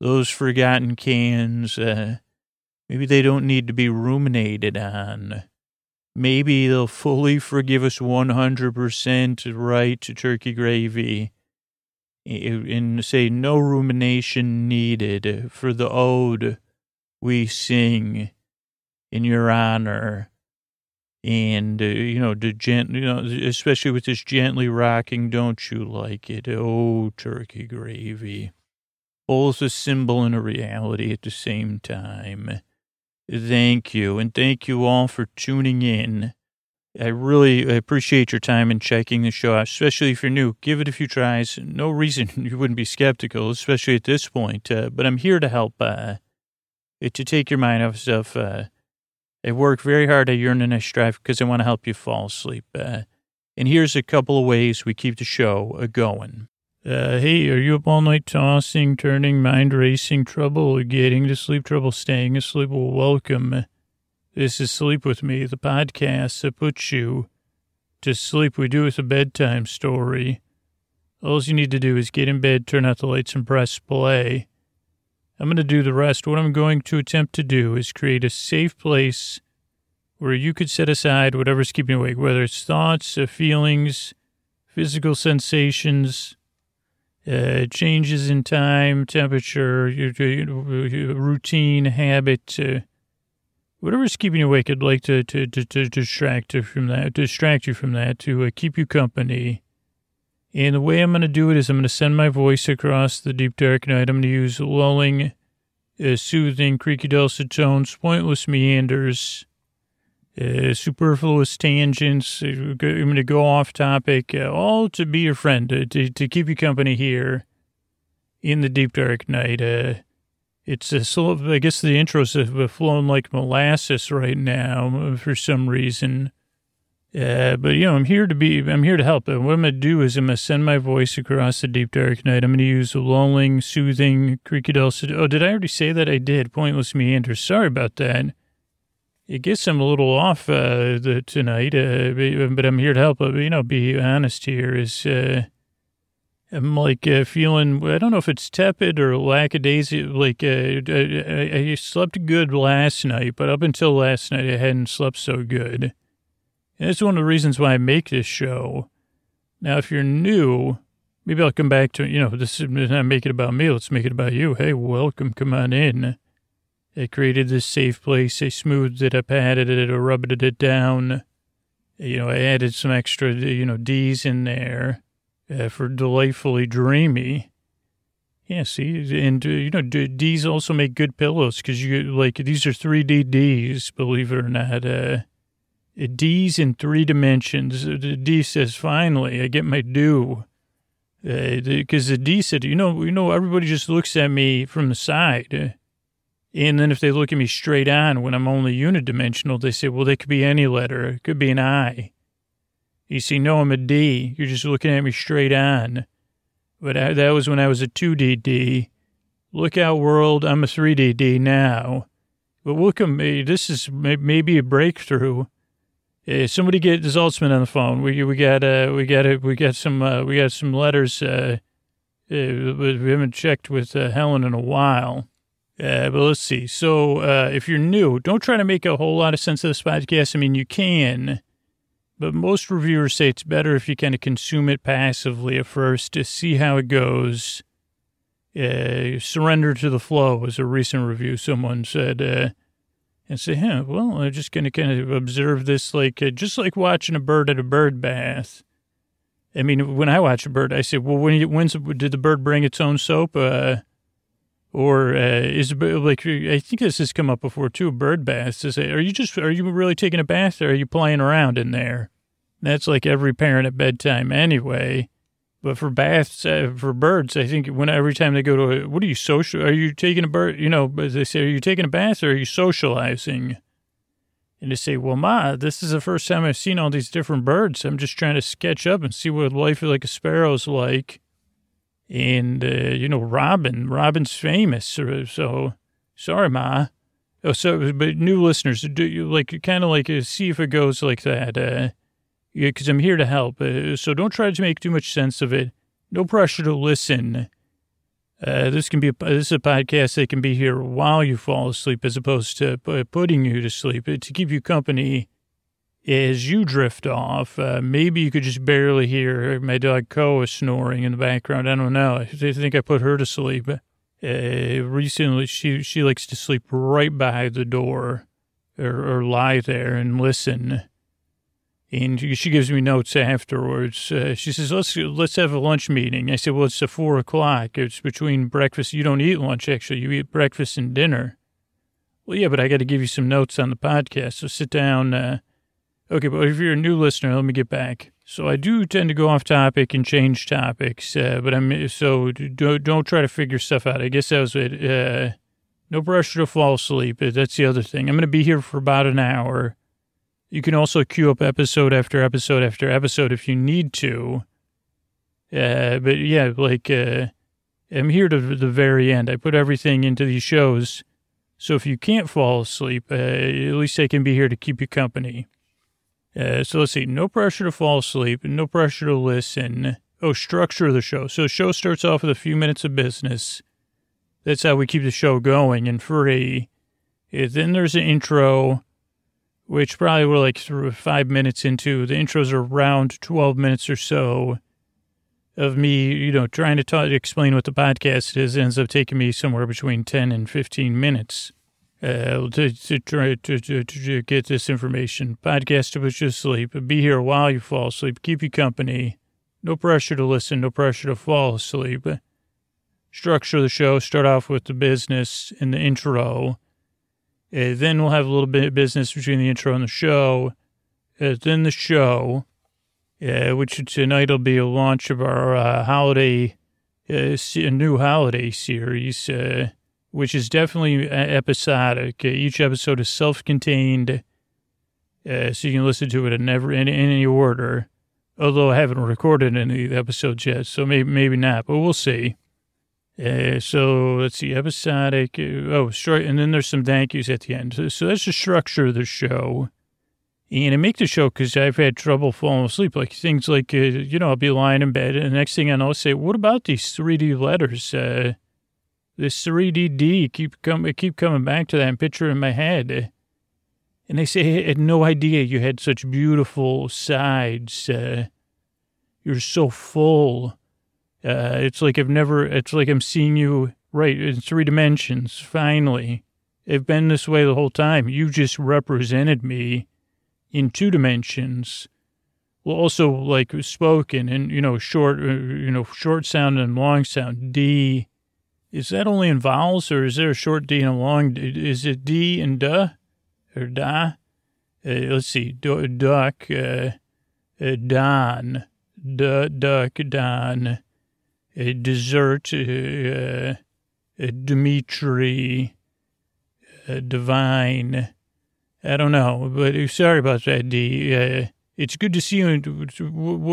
Those forgotten cans, uh, maybe they don't need to be ruminated on. Maybe they'll fully forgive us 100% right to turkey gravy and say no rumination needed for the ode we sing in your honor. And uh, you know the gent you know especially with this gently rocking don't you like it? Oh turkey gravy. Both a symbol and a reality at the same time. Thank you and thank you all for tuning in I really appreciate your time in checking the show out, especially if you're new. Give it a few tries. No reason [laughs] you wouldn't be skeptical, especially at this point. Uh, but I'm here to help, uh, to take your mind off stuff. Uh, I work very hard. I yearn and I strive because I want to help you fall asleep. Uh, and here's a couple of ways we keep the show uh, going. Uh, hey, are you up all night tossing, turning, mind racing, trouble getting to sleep, trouble staying asleep? Well, welcome. This is Sleep With Me, the podcast that puts you to sleep. We do with a bedtime story. All you need to do is get in bed, turn out the lights, and press play. I'm going to do the rest. What I'm going to attempt to do is create a safe place where you could set aside whatever's keeping you awake, whether it's thoughts, uh, feelings, physical sensations, uh, changes in time, temperature, routine, habit, uh, whatever's keeping you awake. I'd like to, to, to, to distract you from that, distract you from that, to uh, keep you company. And the way I'm going to do it is I'm going to send my voice across the deep dark night. I'm going to use lulling, uh, soothing, creaky dulcet tones, pointless meanders, uh, superfluous tangents. Uh, I'm going to go off topic, uh, all to be your friend, to, to, to keep you company here in the deep dark night. Uh, it's a slow, I guess the intros have flown like molasses right now for some reason. Uh, but you know, I'm here to be, I'm here to help. And what I'm to do is I'm to send my voice across the deep dark night. I'm going to use a lulling, soothing, creaky dulcet. Oh, did I already say that? I did. Pointless meander. Sorry about that. I guess I'm a little off uh, the, tonight, uh, but I'm here to help. But, you know, be honest here is uh, I'm like uh, feeling, I don't know if it's tepid or lackadaisy. Like uh, I, I slept good last night, but up until last night, I hadn't slept so good. And that's one of the reasons why I make this show. Now, if you're new, maybe I'll come back to, you know, this is not make it about me. Let's make it about you. Hey, welcome. Come on in. I created this safe place. I smoothed it, I patted it, I rubbed it down. You know, I added some extra, you know, D's in there uh, for delightfully dreamy. Yeah, see, and, uh, you know, D's also make good pillows because you, like, these are 3D D's, believe it or not. Uh, D's in three dimensions. The D says, finally, I get my due. Because uh, the D said, you know, you know, everybody just looks at me from the side. Uh, and then if they look at me straight on when I'm only unidimensional, they say, well, they could be any letter. It could be an I. You see, no, I'm a D. You're just looking at me straight on. But I, that was when I was a 2D D. Look out, world. I'm a 3D D now. But look at me. This is maybe a breakthrough. Uh, somebody get Zaltzman on the phone. We we got uh we got it we got some uh, we got some letters. Uh, uh we haven't checked with uh, Helen in a while. Uh, but let's see. So uh, if you're new, don't try to make a whole lot of sense of this podcast. I mean, you can, but most reviewers say it's better if you kind of consume it passively at first to see how it goes. Uh, surrender to the flow was a recent review. Someone said, uh, and say, yeah, well, I'm just going to kind of observe this, like uh, just like watching a bird at a bird bath. I mean, when I watch a bird, I say, well, when when's did the bird bring its own soap? Uh, or uh, is like I think this has come up before too. Bird baths. Say, are you just are you really taking a bath or are you playing around in there? That's like every parent at bedtime anyway. But for baths uh, for birds, I think when every time they go to a, what are you social? Are you taking a bird? You know, as they say, are you taking a bath or are you socializing? And they say, well, ma, this is the first time I've seen all these different birds. I'm just trying to sketch up and see what life like a sparrow's like. And, uh, you know, Robin, Robin's famous. So, sorry, Ma. Oh, so, but new listeners, do you like kind of like uh, see if it goes like that? Uh, yeah, because I'm here to help. Uh, so don't try to make too much sense of it. No pressure to listen. Uh, this can be a, this is a podcast that can be here while you fall asleep, as opposed to putting you to sleep uh, to keep you company as you drift off, uh, maybe you could just barely hear my dog Koa snoring in the background. I don't know. I think I put her to sleep. Uh, recently, she she likes to sleep right by the door, or, or lie there and listen. And she gives me notes afterwards. Uh, she says, "Let's let's have a lunch meeting." I said, "Well, it's at four o'clock. It's between breakfast. You don't eat lunch, actually. You eat breakfast and dinner." Well, yeah, but I got to give you some notes on the podcast. So sit down. Uh, Okay, but if you're a new listener, let me get back. So I do tend to go off topic and change topics, uh, but I'm so don't don't try to figure stuff out. I guess that was it. Uh, no pressure to fall asleep. That's the other thing. I'm going to be here for about an hour. You can also queue up episode after episode after episode if you need to. Uh, but yeah, like uh, I'm here to the very end. I put everything into these shows, so if you can't fall asleep, uh, at least I can be here to keep you company. Uh, so let's see. No pressure to fall asleep. No pressure to listen. Oh, structure of the show. So the show starts off with a few minutes of business. That's how we keep the show going and free. Yeah, then there's an intro, which probably we're like five minutes into. The intros are around 12 minutes or so. of me, you know, trying to talk, explain what the podcast is ends up taking me somewhere between 10 and 15 minutes uh, to, to try to, to, to get this information. Podcast to put you to sleep. Be here while you fall asleep. Keep you company. No pressure to listen. No pressure to fall asleep. Structure the show. Start off with the business in the intro. Uh, then we'll have a little bit of business between the intro and the show. Uh, then the show, uh, which tonight will be a launch of our uh, holiday, uh, a new holiday series, uh, which is definitely uh, episodic. Uh, each episode is self-contained, uh, so you can listen to it in in, in any order. Although I haven't recorded any episodes yet, so maybe maybe not, but we'll see. Uh, so let's see, episodic. Uh, oh, short, and then there's some thank yous at the end. So, so that's the structure of the show. And I make the show because I've had trouble falling asleep. Like things like, uh, you know, I'll be lying in bed, and the next thing I know, I'll say, "What about these 3D letters? This 3DD keep coming, keep coming back to that picture in my head." And they say, "I had no idea you had such beautiful sides. Uh, you're so full." Uh, it's like I've never, it's like I'm seeing you right in three dimensions. Finally, I've been this way the whole time. You just represented me in two dimensions. Well, also like spoken and, you know, short, uh, you know, short sound and long sound. D, is that only in vowels or is there a short D and a long D? Is it D and duh or da? Uh, let's see, du- duck, uh, uh, don, duck, don a dessert, uh, uh, Dimitri, uh, divine. I don't know, but uh, sorry about that, D. It's good to see you.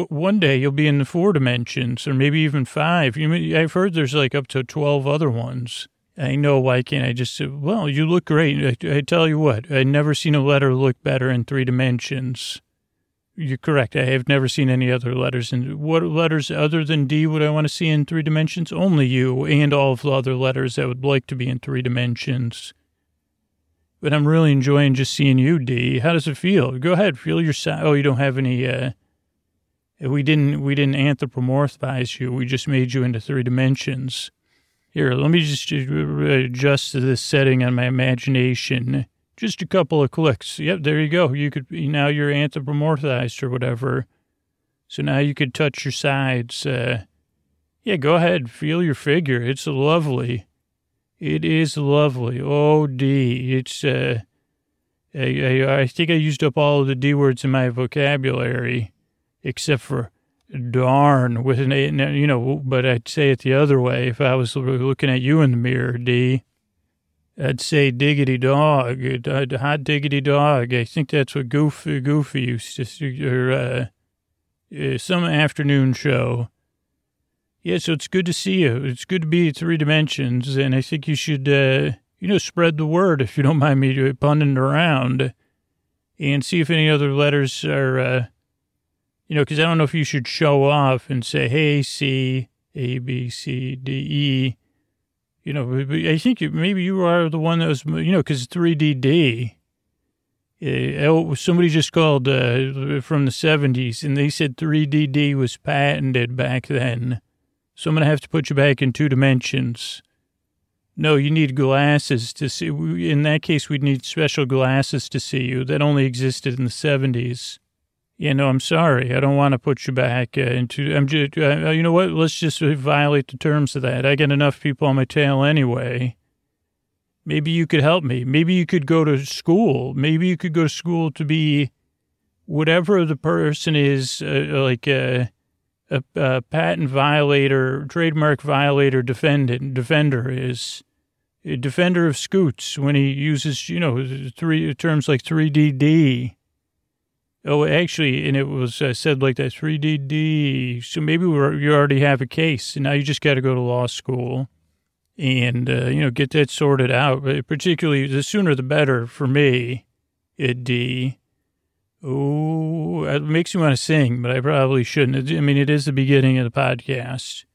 One day you'll be in the four dimensions, or maybe even five. You, I've heard there's like up to twelve other ones. I know. Why can't I just say, well, you look great. I, I tell you what, I've never seen a letter look better in three dimensions. You're correct. I have never seen any other letters. And what letters other than D would I want to see in three dimensions? Only you and all of the other letters that would like to be in three dimensions. But I'm really enjoying just seeing you, D. How does it feel? Go ahead, feel your side. Oh, you don't have any. Uh, we didn't. We didn't anthropomorphize you. We just made you into three dimensions. Here, let me just adjust to this setting on my imagination. Just a couple of clicks. Yep, there you go. You could now you're anthropomorphized or whatever. So now you could touch your sides. Uh, yeah, go ahead. Feel your figure. It's lovely. It is lovely. Oh, D. It's, uh, I, I, I think I used up all the D words in my vocabulary, except for darn with an, A, you know, but I'd say it the other way if I was looking at you in the mirror, D. I'd say diggity dog, hot diggity dog. I think that's what Goofy, Goofy used to or uh, uh, some afternoon show. Yeah, so it's good to see you. It's good to be three dimensions, and I think you should, uh, you know, spread the word if you don't mind me punning around, and see if any other letters are, uh, you know, because I don't know if you should show off and say, "Hey, C, A, B, C, D, E." You know, I think maybe you are the one that was, you know, because 3DD. Uh, somebody just called uh, from the 70s and they said 3DD was patented back then. So I'm going to have to put you back in two dimensions. No, you need glasses to see. In that case, we'd need special glasses to see you. That only existed in the 70s. Yeah, no, I'm sorry. I don't want to put you back uh, into. I'm just. Uh, you know what? Let's just violate the terms of that. I get enough people on my tail anyway. Maybe you could help me. Maybe you could go to school. Maybe you could go to school to be whatever the person is, uh, like a, a, patent violator, trademark violator, defendant, defender is. A defender of scoots when he uses, you know, three terms like 3DD Oh, actually, and it was uh, said like that 3DD. So maybe you already have a case, and now you just got to go to law school and, uh, you know, get that sorted out. But particularly, the sooner the better for me at D. Oh, it makes me want to sing, but I probably shouldn't. I mean, it is the beginning of the podcast.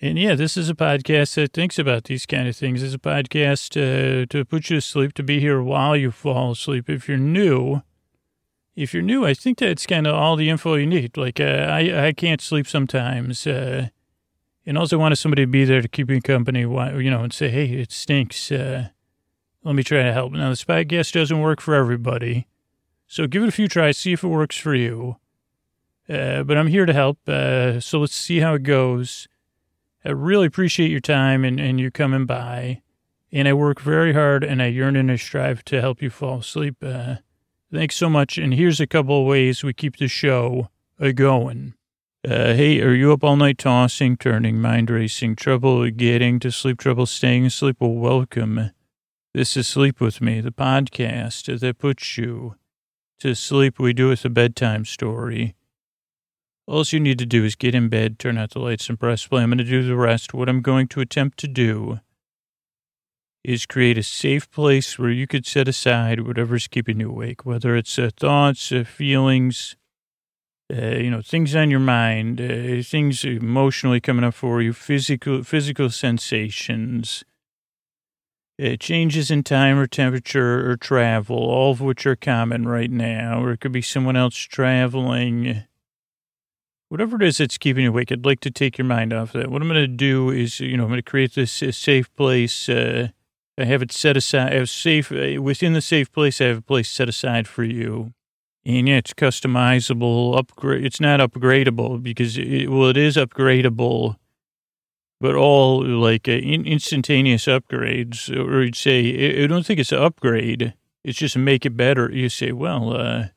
And yeah, this is a podcast that thinks about these kind of things. It's a podcast uh, to put you to sleep, to be here while you fall asleep. If you're new, if you're new, I think that's kind of all the info you need. Like, uh, I, I can't sleep sometimes. Uh, and also wanted somebody to be there to keep you company, while- you know, and say, hey, it stinks. Uh, let me try to help. Now, the spy guest doesn't work for everybody. So give it a few tries, see if it works for you. Uh, but I'm here to help. Uh, so let's see how it goes. I really appreciate your time and, and you coming by. And I work very hard and I yearn and I strive to help you fall asleep. Uh, thanks so much. And here's a couple of ways we keep the show going. Uh, hey, are you up all night tossing, turning, mind racing, trouble getting to sleep, trouble staying asleep? Well, welcome. This is Sleep With Me, the podcast that puts you to sleep. We do with a bedtime story. All you need to do is get in bed, turn out the lights, and press play. I'm going to do the rest. What I'm going to attempt to do is create a safe place where you could set aside whatever's keeping you awake, whether it's uh, thoughts, uh, feelings, uh, you know, things on your mind, uh, things emotionally coming up for you, physical physical sensations, uh, changes in time or temperature or travel, all of which are common right now, or it could be someone else traveling. Whatever it is that's keeping you awake, I'd like to take your mind off that. What I'm going to do is, you know, I'm going to create this uh, safe place. Uh, I have it set aside. I have safe uh, within the safe place. I have a place set aside for you, and yeah, it's customizable. Upgrade. It's not upgradable because it, well, it is upgradable, but all like uh, in, instantaneous upgrades. Or you'd say, I, I don't think it's an upgrade. It's just make it better. You say, well, uh,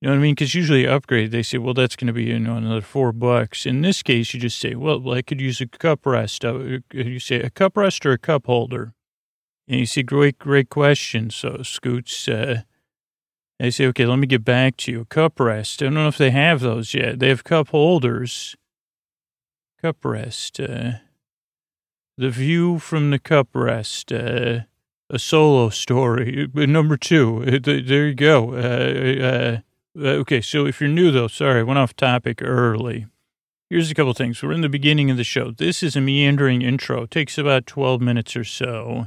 you know what I mean? Because usually upgrade, they say, well, that's going to be, you know, another four bucks. In this case, you just say, well, I could use a cup rest. Uh, You say a cup rest or a cup holder. And you see, great, great question. So Scoots, uh, they say, okay, let me get back to you. Cup rest. I don't know if they have those yet. They have cup holders. Cup rest. Uh, the view from the cup rest. Uh, a solo story. [laughs] Number two. [laughs] There you go. Uh, uh, uh, okay, so if you're new, though, sorry, I went off topic early. Here's a couple things. We're in the beginning of the show. This is a meandering intro. It takes about 12 minutes or so.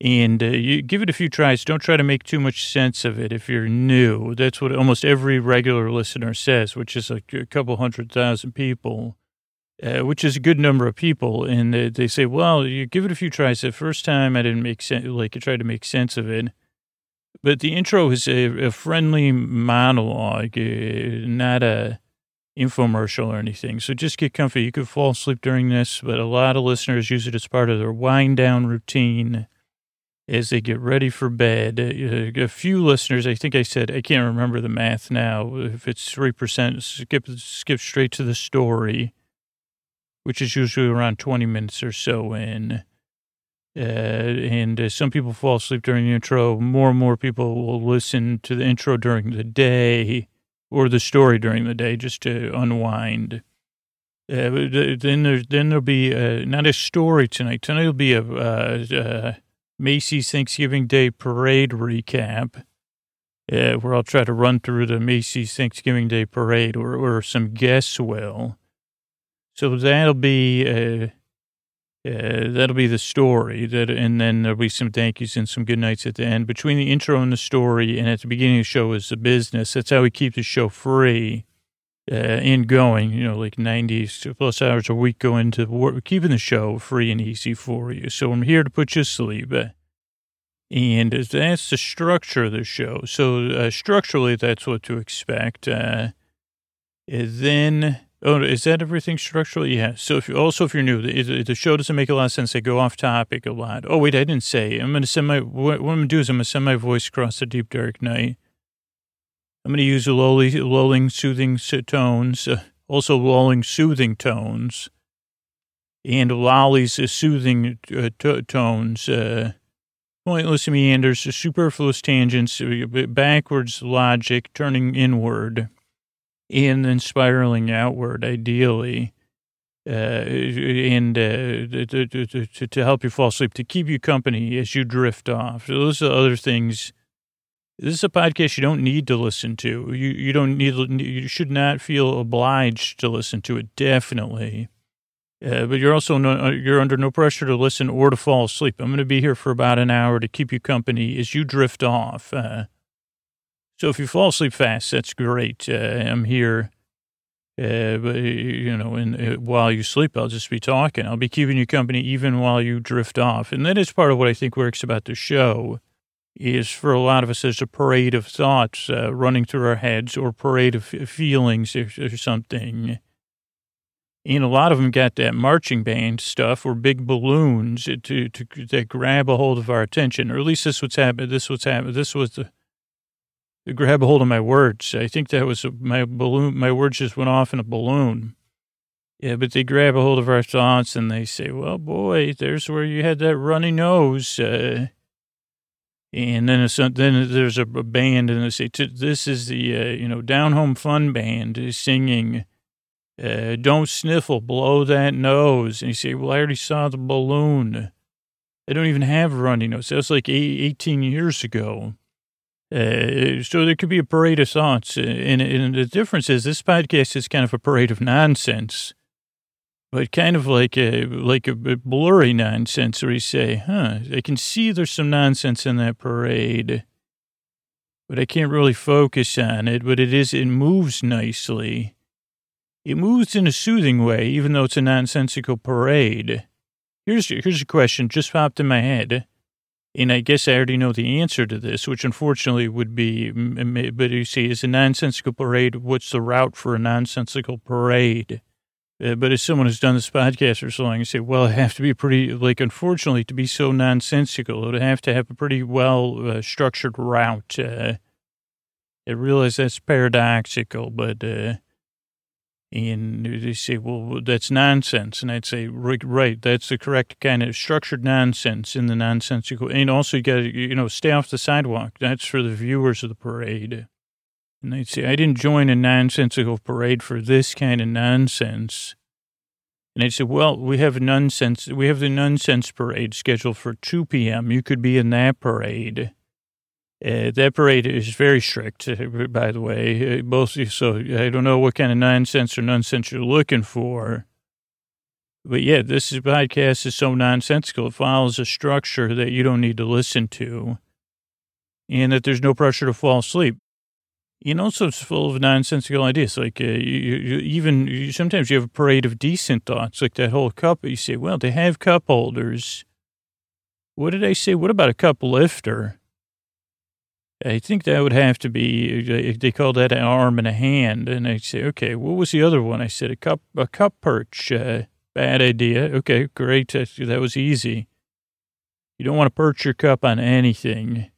And uh, you give it a few tries. Don't try to make too much sense of it if you're new. That's what almost every regular listener says, which is like a couple hundred thousand people, uh, which is a good number of people. And uh, they say, well, you give it a few tries. The first time I didn't make sense, like I tried to make sense of it. But the intro is a, a friendly monologue, uh, not a infomercial or anything. So just get comfy. You could fall asleep during this, but a lot of listeners use it as part of their wind down routine as they get ready for bed. Uh, a few listeners, I think I said, I can't remember the math now. If it's 3%, skip, skip straight to the story, which is usually around 20 minutes or so in. Uh, and uh, some people fall asleep during the intro. More and more people will listen to the intro during the day or the story during the day just to unwind. Uh, then there, then there'll be uh, not a story tonight. Tonight will be a uh, uh, Macy's Thanksgiving Day Parade recap, uh, where I'll try to run through the Macy's Thanksgiving Day Parade, or, or some guests will. So that'll be uh, uh, that'll be the story. That and then there'll be some thank yous and some good nights at the end. Between the intro and the story, and at the beginning of the show is the business. That's how we keep the show free uh, and going. You know, like ninety plus hours a week go into work, keeping the show free and easy for you. So I'm here to put you to sleep. Uh, and that's the structure of the show. So uh, structurally, that's what to expect. Uh, then, oh, is that everything structural? Yeah. So if you, also, if you're new, the, the show doesn't make a lot of sense. They go off topic a lot. Oh, wait, I didn't say. I'm to send my, what, what I'm to do is I'm to send my voice across the deep, dark night. I'm to use lulling, lulling, soothing tones, uh, also lulling, soothing tones, and Lolly's uh, soothing uh, t- tones. Uh, pointless meanders, superfluous tangents, uh, backwards logic, turning inward, and then spiraling outward, ideally. Uh, and uh, to, to, to, to help you fall asleep, to keep you company as you drift off. So those are other things. This is a podcast you don't need to listen to. You you don't need. You should not feel obliged to listen to it. Definitely. Uh, but you're also no, you're under no pressure to listen or to fall asleep. I'm going to be here for about an hour to keep you company as you drift off. Uh, So if you fall asleep fast, that's great. Uh, I'm here. Uh, but, you know, and uh, while you sleep, I'll just be talking. I'll be keeping you company even while you drift off. And that is part of what I think works about the show is for a lot of us, there's a parade of thoughts uh, running through our heads or parade of feelings or, or something. And a lot of them got that marching band stuff or big balloons to, to, that grab a hold of our attention, or at least this what's happening. This what's happening. This was the grab a hold of my words. I think that was my balloon. My words just went off in a balloon. Yeah, but they grab a hold of our thoughts and they say, "Well, boy, there's where you had that runny nose." Uh, and then it's, then there's a band, and they say, "This is the uh, you know down home fun band singing." Uh, don't sniffle, blow that nose. And you say, well, I already saw the balloon. I don't even have a runny nose. That was like eight, 18 years ago. Uh, so there could be a parade of thoughts. Uh, and, and, the difference is this podcast is kind of a parade of nonsense but kind of like a like a blurry nonsense where you say, huh, I can see there's some nonsense in that parade, but I can't really focus on it, but it is, it moves nicely. It moves in a soothing way, even though it's a nonsensical parade. Here's, here's a question just popped in my head. And I guess I already know the answer to this, which unfortunately would be, but you see, is a nonsensical parade, what's the route for a nonsensical parade? Uh, but as someone who's done this podcast for so long, I say, well, it have to be pretty, like, unfortunately, to be so nonsensical, it would have to have a pretty well uh, structured route. Uh, I realize that's paradoxical, but, uh, and they say, well, that's nonsense. And I'd say, right, right, that's the correct kind of structured nonsense in the nonsensical. And also, you got to, you know, stay off the sidewalk. That's for the viewers of the parade. And they'd say, I didn't join a nonsensical parade for this kind of nonsense. And I'd say, well, we have nonsense, we have the nonsense parade scheduled for 2 p.m. You could be in that parade. Uh, that parade is very strict, uh, by the way. Uh, both, so I don't know what kind of nonsense or nonsense you're looking for. But yeah, this is, podcast is so nonsensical. It follows a structure that you don't need to listen to and that there's no pressure to fall asleep. You know, so it's full of nonsensical ideas. Like uh, you, you, even you, sometimes you have a parade of decent thoughts, like that whole cup. You say, well, they have cup holders. What did I say? What about a cup lifter? I think that would have to be. They call that an arm and a hand. And I say, okay, what was the other one? I said a cup, a cup perch. Uh, bad idea. Okay, great. That was easy. You don't want to perch your cup on anything,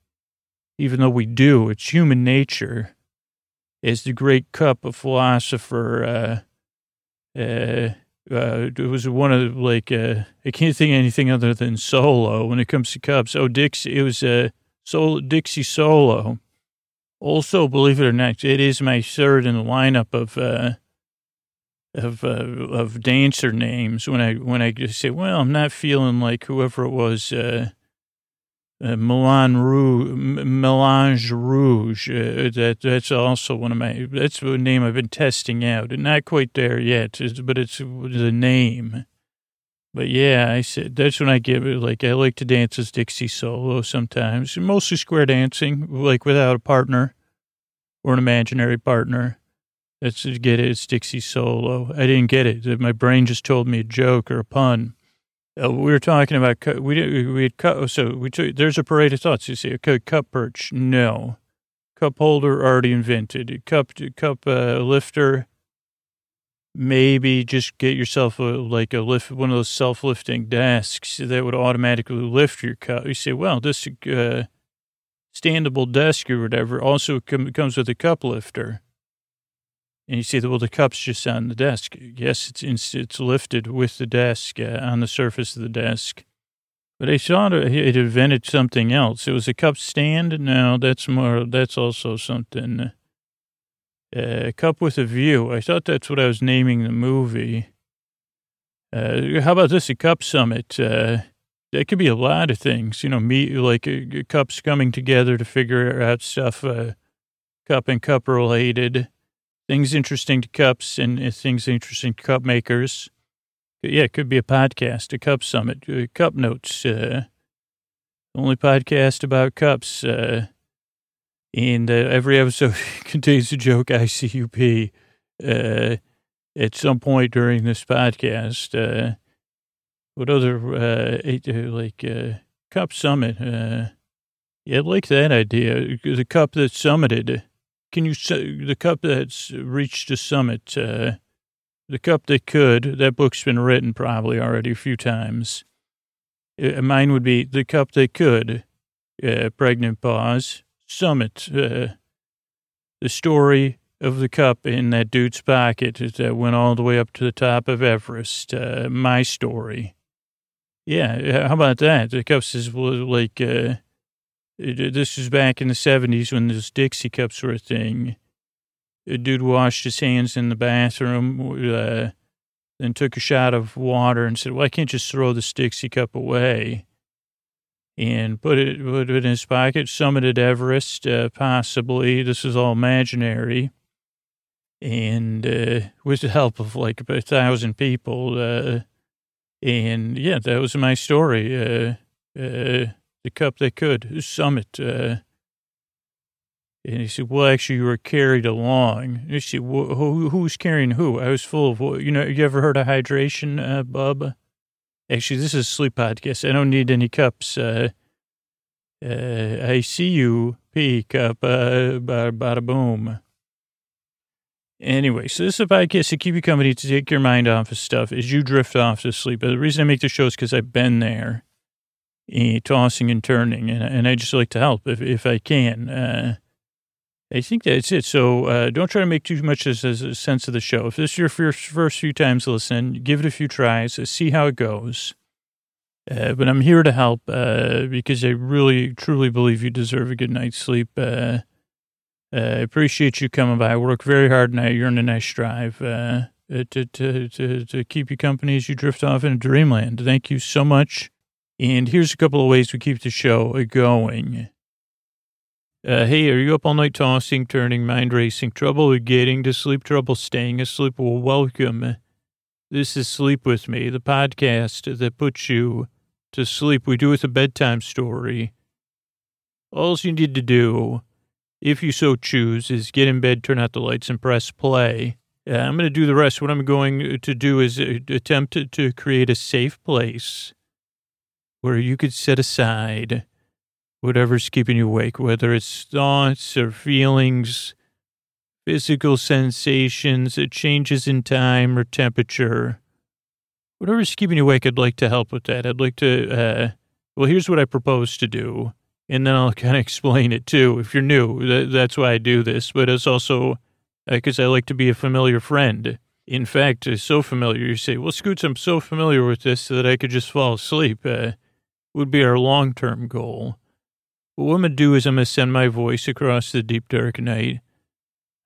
even though we do. It's human nature is the great cup of philosopher. Uh, uh, uh, it was one of like uh, I can't think anything other than solo when it comes to cups. Oh, Dixie, it was uh, solo Dixie solo. Also, believe it or not, it is my third in the lineup of uh, of uh, of dancer names. When I when I just say, well, I'm not feeling like whoever it was. Uh, uh, Milan Rouge, Melange Rouge. Uh, that that's also one of my. That's a name I've been testing out. Not quite there yet, but it's the name. But yeah, I said that's when I give it. Like I like to dance as Dixie solo sometimes, mostly square dancing, like without a partner or an imaginary partner. That's to get it. It's Dixie solo. I didn't get it. My brain just told me a joke or a pun. Uh, we were talking about we did we had cut so we took, there's a parade of thoughts. You see a cup perch, no, cup holder already invented. Cup cup uh, lifter, maybe just get yourself a, like a lift one of those self lifting desks that would automatically lift your cup. You say, well, this uh, standable desk or whatever also com- comes with a cup lifter. And you see, well, the cup's just on the desk. Yes, it's it's lifted with the desk uh, on the surface of the desk. But I thought it invented something else. It was a cup stand. No, that's more. That's also something. Uh, cup with a view. I thought that's what I was naming the movie. Uh, how about this? A cup summit. Uh, that could be a lot of things. You know, me like uh, cups coming together to figure out stuff. Uh, cup and cup related things interesting to cups and things interesting to cup makers. Yeah, it could be a podcast, a cup summit, uh, cup notes, uh, only podcast about cups. Uh, And uh, every episode [laughs] contains a joke ICUP. Uh, at some point during this podcast, uh, what other, uh, uh, like, uh, Cup Summit? Yeah, I like that idea. The cup that summited. Can you say the cup that's reached a summit? The cup that could. That book's been written probably already a few times. Mine would be the cup that could. Pregnant pause. Summit. Uh, the story of the cup in that dude's pocket that went all the way up to the top of Everest. Uh, my story. Yeah, how about that? The cups is like. Uh, this was back in the 70s when those Dixie cups were a thing. A dude washed his hands in the bathroom, uh, then took a shot of water and said, Well, I can't just throw this Dixie cup away. And put it, put it in his pocket, summited Everest, uh, possibly. This is all imaginary. And uh, with the help of like a thousand people. Uh, and yeah, that was my story. Uh, uh, the cup that could summit. Uh, and he said, "Well, actually, you were carried along." And she said, "Wh- who, "Who's carrying who?" I was full of, you know, you ever heard of hydration, uh, bub? Actually, this is a sleep podcast. I don't need any cups. Uh, uh, I see you, pee cup, uh, bada boom. Anyway, so this is a podcast to keep you company to take your mind off of stuff as you drift off to sleep. But the reason I make the show is because I've been there eh, tossing and turning, and, and I just like to help if, if I can. Uh, I think that's it. So uh, don't try to make too much as, a sense of the show. If this is your first, first few times listening, give it a few tries, see how it goes. Uh, but I'm here to help uh, because I really, truly believe you deserve a good night's sleep. Uh, uh, I appreciate you coming by. I work very hard now. You're in a nice drive uh, to, to, to, to keep you company as you drift off into dreamland. Thank you so much. And here's a couple of ways we keep the show going. Uh, hey, are you up all night tossing, turning, mind racing, trouble getting to sleep, trouble staying asleep? Well, welcome. This is Sleep With Me, the podcast that puts you to sleep. We do it with a bedtime story. All you need to do, if you so choose, is get in bed, turn out the lights, and press play. Uh, I'm going to do the rest. What I'm going to do is uh, attempt to create a safe place where you could set aside whatever's keeping you awake, whether it's thoughts or feelings, physical sensations, uh, changes in time or temperature. Whatever's keeping you awake, I'd like to help with that. I'd like to, uh, well, here's what I propose to do. And then I'll [laughs] kind of explain it too. If you're new, that, that's why I do this. But it's also because I like to be a familiar friend. In fact, it's so familiar. You say, well, Scoots, I'm so familiar with this that I could just fall asleep. Uh, would be our long term goal. What I'm going to do is I'm going to send my voice across the deep, dark night.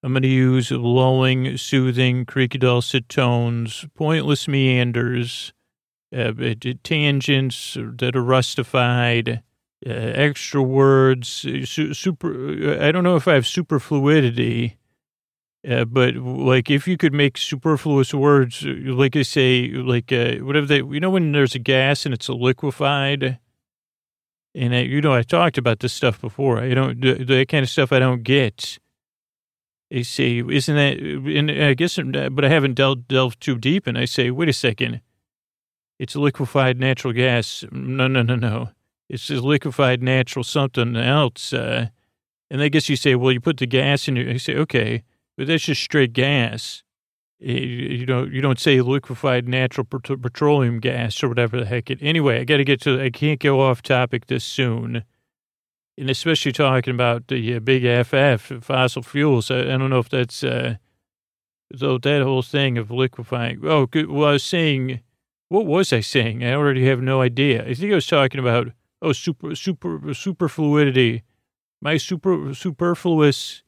I'm going to use lulling, soothing, creaky dulcet tones, pointless meanders, uh, tangents that are rustified, uh, extra words, uh, su- super. I don't know if I have superfluidity, uh, but like if you could make superfluous words, like I say, like uh, whatever they, you know, when there's a gas and it's liquefied. And I, you know, I talked about this stuff before. I don't, the, kind of stuff I don't get. They say, isn't that, and I guess, but I haven't delved, delved too deep. And I say, wait a second. It's liquefied natural gas. No, no, no, no. It's liquefied natural something else. Uh, and I guess you say, well, you put the gas in. Your, I say, okay, but that's just straight gas. You, don't, you don't say liquefied natural petroleum gas or whatever the heck it. Anyway, I got to get to. I can't go off topic this soon, and especially talking about the uh, big FF fossil fuels. I, I don't know if that's uh, that whole thing of liquefying. Oh, good. well, I was saying, what was I saying? I already have no idea. I think I was talking about oh, super, super, super fluidity. My super superfluous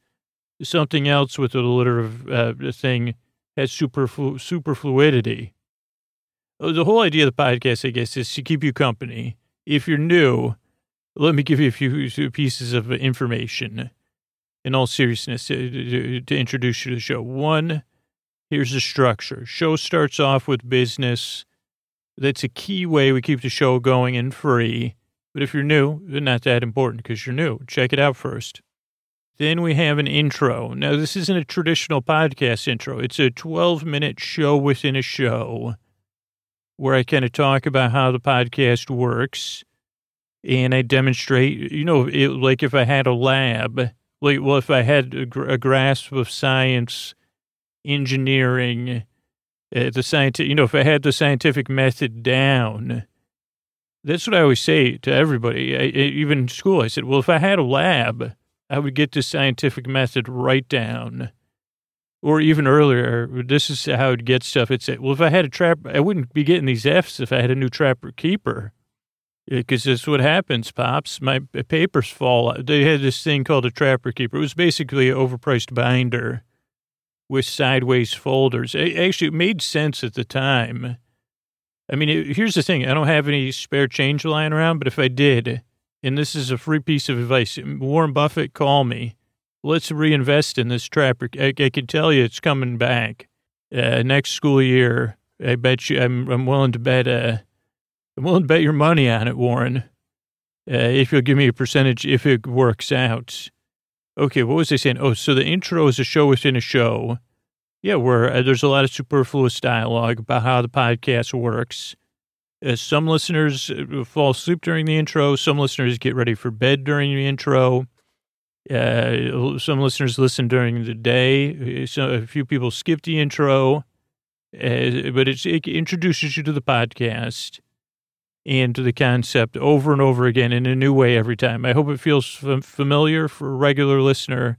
something else with a litter of uh, thing has superflu- superfluidity. Uh, The whole idea of the podcast, I guess, is to keep you company. If you're new, let me give you a few pieces of information in all seriousness uh, to, to introduce you to the show. One, here's the structure. Show starts off with business. That's a key way we keep the show going and free. But if you're new, not that important because you're new. Check it out first. Then we have an intro. Now, this isn't a traditional podcast intro. It's a 12 minute show within a show where I kind of talk about how the podcast works and I demonstrate, you know, it, like if I had a lab, like, well, if I had a, gr- a grasp of science, engineering, uh, the scientific, you know, if I had the scientific method down, that's what I always say to everybody, I, even in school. I said, well, if I had a lab, I would get the scientific method right down. Or even earlier, this is how I'd get stuff. It's, well, if I had a trap, I wouldn't be getting these Fs if I had a new trapper keeper. Because that's what happens, Pops. My papers fall out. They had this thing called a trapper keeper. It was basically an overpriced binder with sideways folders. It, actually, it made sense at the time. I mean, it, here's the thing. I don't have any spare change lying around, but if I did, and this is a free piece of advice, Warren Buffett, call me. Let's reinvest in this trapper. I, I can tell you it's coming back. Uh, next school year, I bet you, I'm, I'm willing to bet, uh, I'm willing to bet your money on it, Warren. Uh, if you'll give me a percentage, if it works out. Okay, what was I saying? Oh, so the intro is a show within a show. Yeah, where uh, there's a lot of superfluous dialogue about how the podcast works. Uh, some listeners uh, fall asleep during the intro. Some listeners get ready for bed during the intro. Uh, some listeners listen during the day. Uh, So a few people skip the intro, uh, but it introduces you to the podcast and to the concept over and over again in a new way every time. I hope it feels f- familiar for a regular listener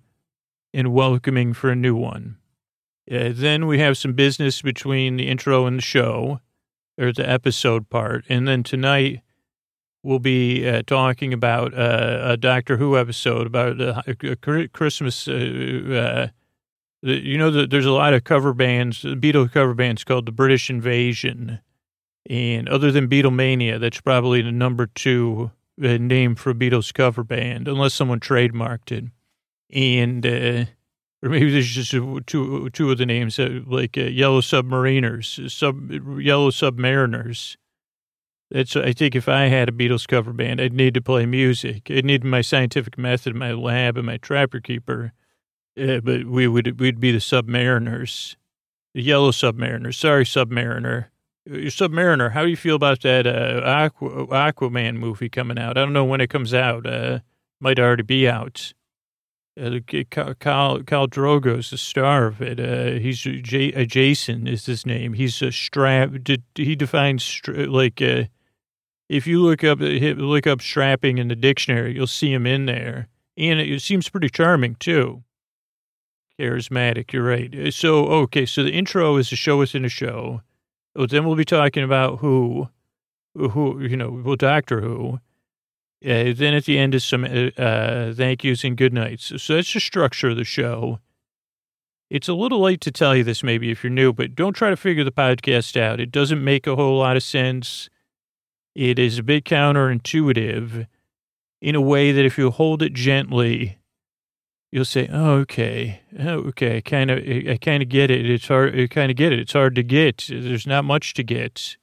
and welcoming for a new one. Uh, then we have some business between the intro and the show, or the episode part. And then tonight we'll be uh, talking about uh, a Doctor Who episode about uh, Christmas. Uh, uh, you know, the, there's a lot of cover bands, The Beatles cover bands called the British Invasion. And other than Beatlemania, that's probably the number two uh, name for Beatles cover band, unless someone trademarked it. And, or maybe there's just two, two of the names, uh, like uh, Yellow Submariners, sub, Yellow Submariners. That's, I think if I had a Beatles cover band, I'd need to play music. I'd need my scientific method, my lab, and my trapper keeper. Uh, but we would, we'd be the Submariners, the Yellow Submariners. Sorry, Submariner. Uh, Submariner, how do you feel about that uh, Aqua, Aquaman movie coming out? I don't know when it comes out. Uh, might already be out. Uh, Khal, Drogo's the star of it. Uh, he's J, uh, Jason is his name. He's a strap. Did, he defines like uh, if you look up look up strapping in the dictionary, you'll see him in there, and it seems pretty charming too. Charismatic, you're right. Uh, So okay, so the intro is a show within a show. Oh, then we'll be talking about who, who you know, well, Doctor Who. Uh, then at the end is some uh, uh, thank yous and good nights. So that's the structure of the show. It's a little late to tell you this, maybe if you're new, but don't try to figure the podcast out. It doesn't make a whole lot of sense. It is a bit counterintuitive in a way that if you hold it gently, you'll say, "Oh, okay, oh, okay, kind of, I kind of get it. It's hard, I kind of get it. It's hard to get. There's not much to get."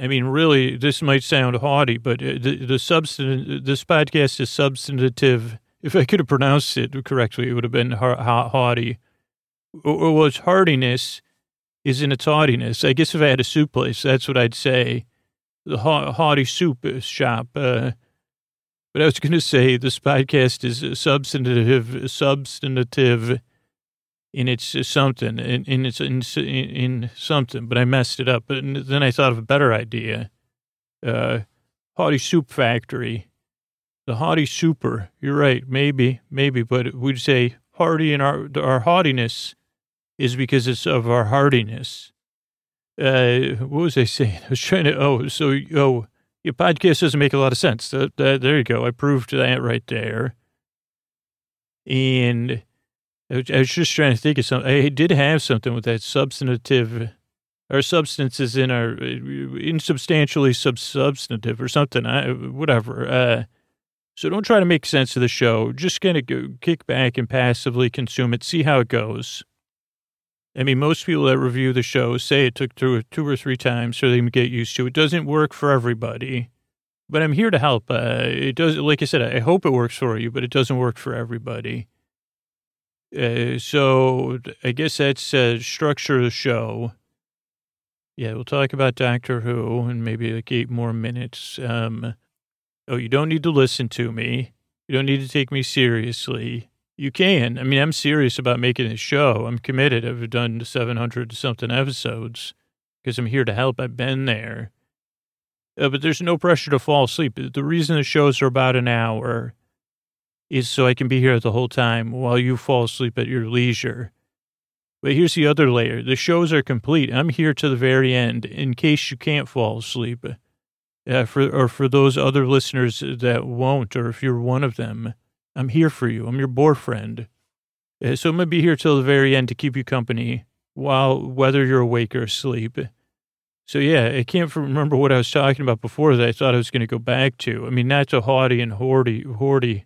I mean, really, this might sound haughty, but uh, the the substan- this podcast is substantive. If I could have pronounced it correctly, it would have been ha- ha- haughty. Or, or was hardiness is in its haughtiness. I guess if I had a soup place, that's what I'd say. The ha- haughty soup shop. Uh, but I was going to say this podcast is substantive, substantive in its something, in, its in, in something. But I messed it up. And then I thought of a better idea. Uh, Haughty Soup Factory, the Haughty Super. You're right, maybe, maybe, but we'd say hearty and our our haughtiness is because it's of our hardiness. Uh, what was I saying? I was trying to. Oh, so oh. Your podcast doesn't make a lot of sense. That, there you go. I proved that right there. And I was, just trying to think of something. I did have something with that substantive, our substances in our insubstantially substantive or something. I, whatever. Uh, so don't try to make sense of the show. Just kind of kick back and passively consume it. See how it goes. I mean, most people that review the show say it took through two or three times so they can get used to it. It doesn't work for everybody, but I'm here to help. Uh, it does, like I said, I hope it works for you, but it doesn't work for everybody. Uh, so I guess that's uh, structure of the show. Yeah, we'll talk about Doctor Who in maybe like eight more minutes. Um, oh, you don't need to listen to me. You don't need to take me seriously. You can. I mean, I'm serious about making this show. I'm committed. I've done 700 something episodes because I'm here to help. I've been there. Uh, but there's no pressure to fall asleep. The reason the shows are about an hour is so I can be here the whole time while you fall asleep at your leisure. But here's the other layer. The shows are complete. I'm here to the very end in case you can't fall asleep. Uh, for or for those other listeners that won't, or if you're one of them, I'm here for you. I'm your boyfriend. Uh, so I'm gonna be here till the very end to keep you company while whether you're awake or asleep. So yeah, I can't remember what I was talking about before that I thought I was going to go back to. I mean, that's a haughty and hoardy, hoardy,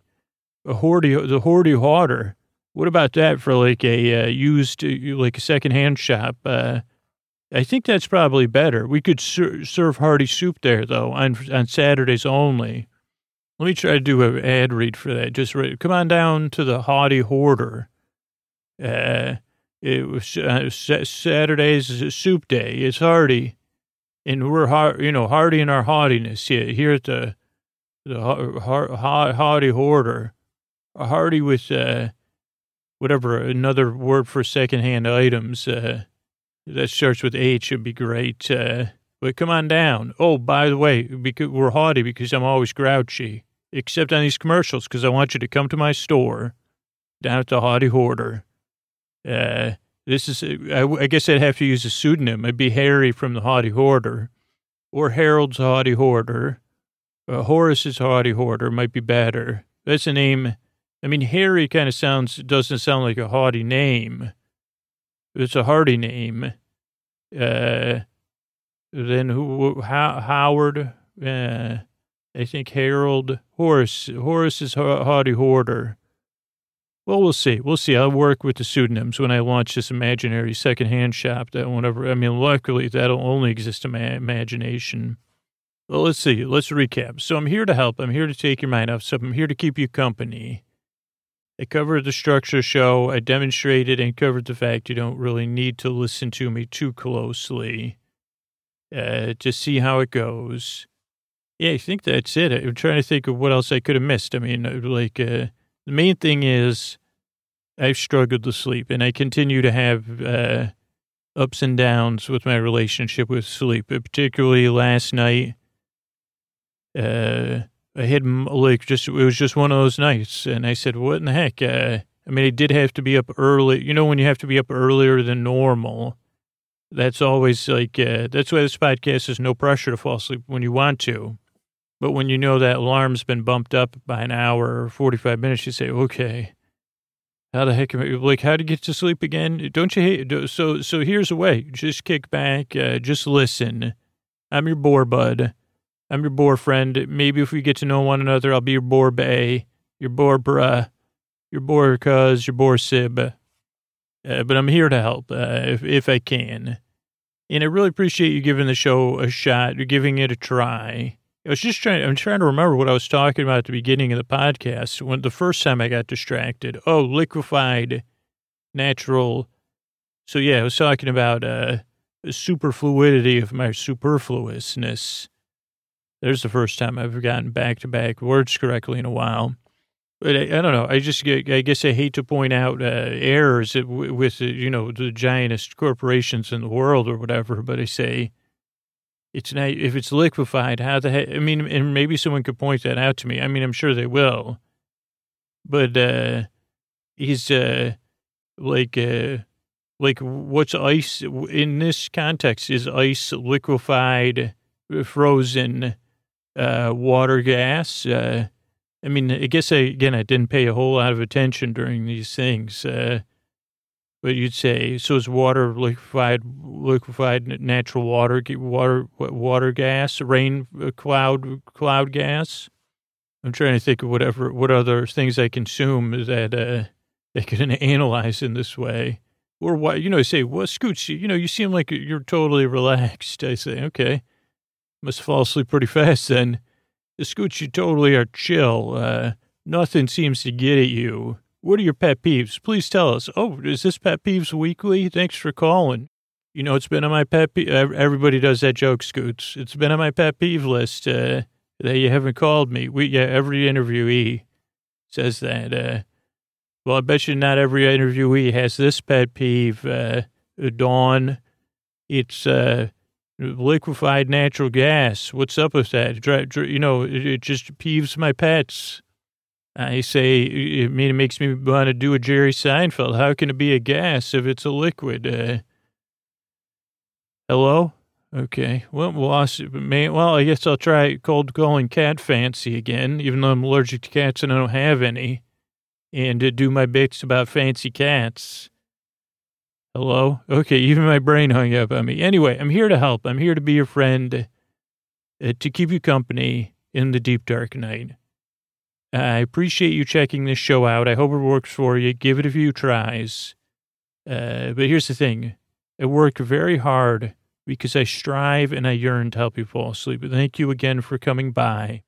a hoardy, the hoardy hoarder. What about that for like a uh, used, uh, like a secondhand shop? Uh, I think that's probably better. We could ser- serve hearty soup there though on on Saturdays only. Let me try to do an ad read for that. Just come on down to the haughty hoarder. Uh, it was uh, Saturday's soup day. It's hearty and we're hard, you know, hardy in our haughtiness here, here at the the haughty hoarder, hardy with uh, whatever another word for secondhand items uh, that starts with H would be great. Uh, but come on down. Oh, by the way, because we're haughty because I'm always grouchy, except on these commercials because I want you to come to my store down at the haughty hoarder. Uh, this is, I, I, guess I'd have to use a pseudonym. I'd be Harry from the Haughty Hoarder, or Harold's Haughty Hoarder. Uh, Horace's Haughty Hoarder might be better. That's a name. I mean, Harry kind of sounds, doesn't sound like a haughty name. It's a hearty name. Uh, then who, how, Howard, uh, I think Harold, Horace, Horace's Haughty Hoarder. Well, we'll see. We'll see. I'll work with the pseudonyms when I launch this imaginary secondhand shop that won't I mean, luckily that'll only exist in my imagination. Well, let's see. Let's recap. So I'm here to help. I'm here to take your mind off something. I'm here to keep you company. I covered the structure show. I demonstrated and covered the fact you don't really need to listen to me too closely uh, to see how it goes. Yeah, I think that's it. I'm trying to think of what else I could have missed. I mean, like, uh, the main thing is I've struggled to sleep and I continue to have uh, ups and downs with my relationship with sleep, particularly last night. Uh, I had like just, it was just one of those nights. And I said, what in the heck? Uh, I mean, I did have to be up early. You know, when you have to be up earlier than normal, that's always like, uh, that's why this podcast is no pressure to fall asleep when you want to. But when you know that alarm's been bumped up by an hour or 45 minutes, you say, okay, how the heck am I, like, how to get to sleep again? Don't you hate, so, so here's a way. Just kick back, uh, just listen. I'm your bore bud. I'm your bore friend. Maybe if we get to know one another, I'll be your bore bay, your bore bruh, your bore cuz, your bore sib. Uh, but I'm here to help, uh, if, if I can. And I really appreciate you giving the show a shot, You're giving it a try. I was just trying, I'm trying to remember what I was talking about at the beginning of the podcast when the first time I got distracted. Oh, liquefied natural. So, yeah, I was talking about uh, superfluidity of my superfluousness. There's the first time I've gotten back to back words correctly in a while. But I, I, don't know. I just, I guess I hate to point out uh, errors with, you know, the giantest corporations in the world or whatever, but I say, it's not, if it's liquefied, how the heck, I mean, and maybe someone could point that out to me. I mean, I'm sure they will. But, uh, he's, uh, like, uh, like what's ice in this context? Is ice liquefied, frozen, uh, water gas? Uh, I mean, I guess I, again, I didn't pay a whole lot of attention during these things. Uh, but you'd say so is water liquefied liquefied natural water water water gas rain uh, cloud cloud gas i'm trying to think of whatever what other things i consume that uh they can [laughs] analyze in this way or why you know I say well scooch you know you seem like you're totally relaxed i say okay must fall asleep pretty fast then the scooch you totally are chill uh nothing seems to get at you What are your pet peeves? Please tell us. Oh, is this Pet Peeves Weekly? Thanks for calling. You know, it's been on my pet peeve. Everybody does that joke, Scoots. It's been on my pet peeve list uh, that you haven't called me. We, yeah, every interviewee says that. Uh, well, I bet you not every interviewee has this pet peeve, uh, Dawn. It's uh, liquefied natural gas. What's up with that? You know, it, just peeves my pets. I say, I mean, it makes me want to do a Jerry Seinfeld. How can it be a gas if it's a liquid? Uh, hello? Okay. Well, well, I guess I'll try cold calling cat fancy again, even though I'm allergic to cats and I don't have any, and to do my bits about fancy cats. Hello? Okay, even my brain hung up on me. Anyway, I'm here to help. I'm here to be your friend, uh, to keep you company in the deep dark night. I appreciate you checking this show out. I hope it works for you. Give it a few tries. Uh, but here's the thing I work very hard because I strive and I yearn to help you fall asleep. But thank you again for coming by.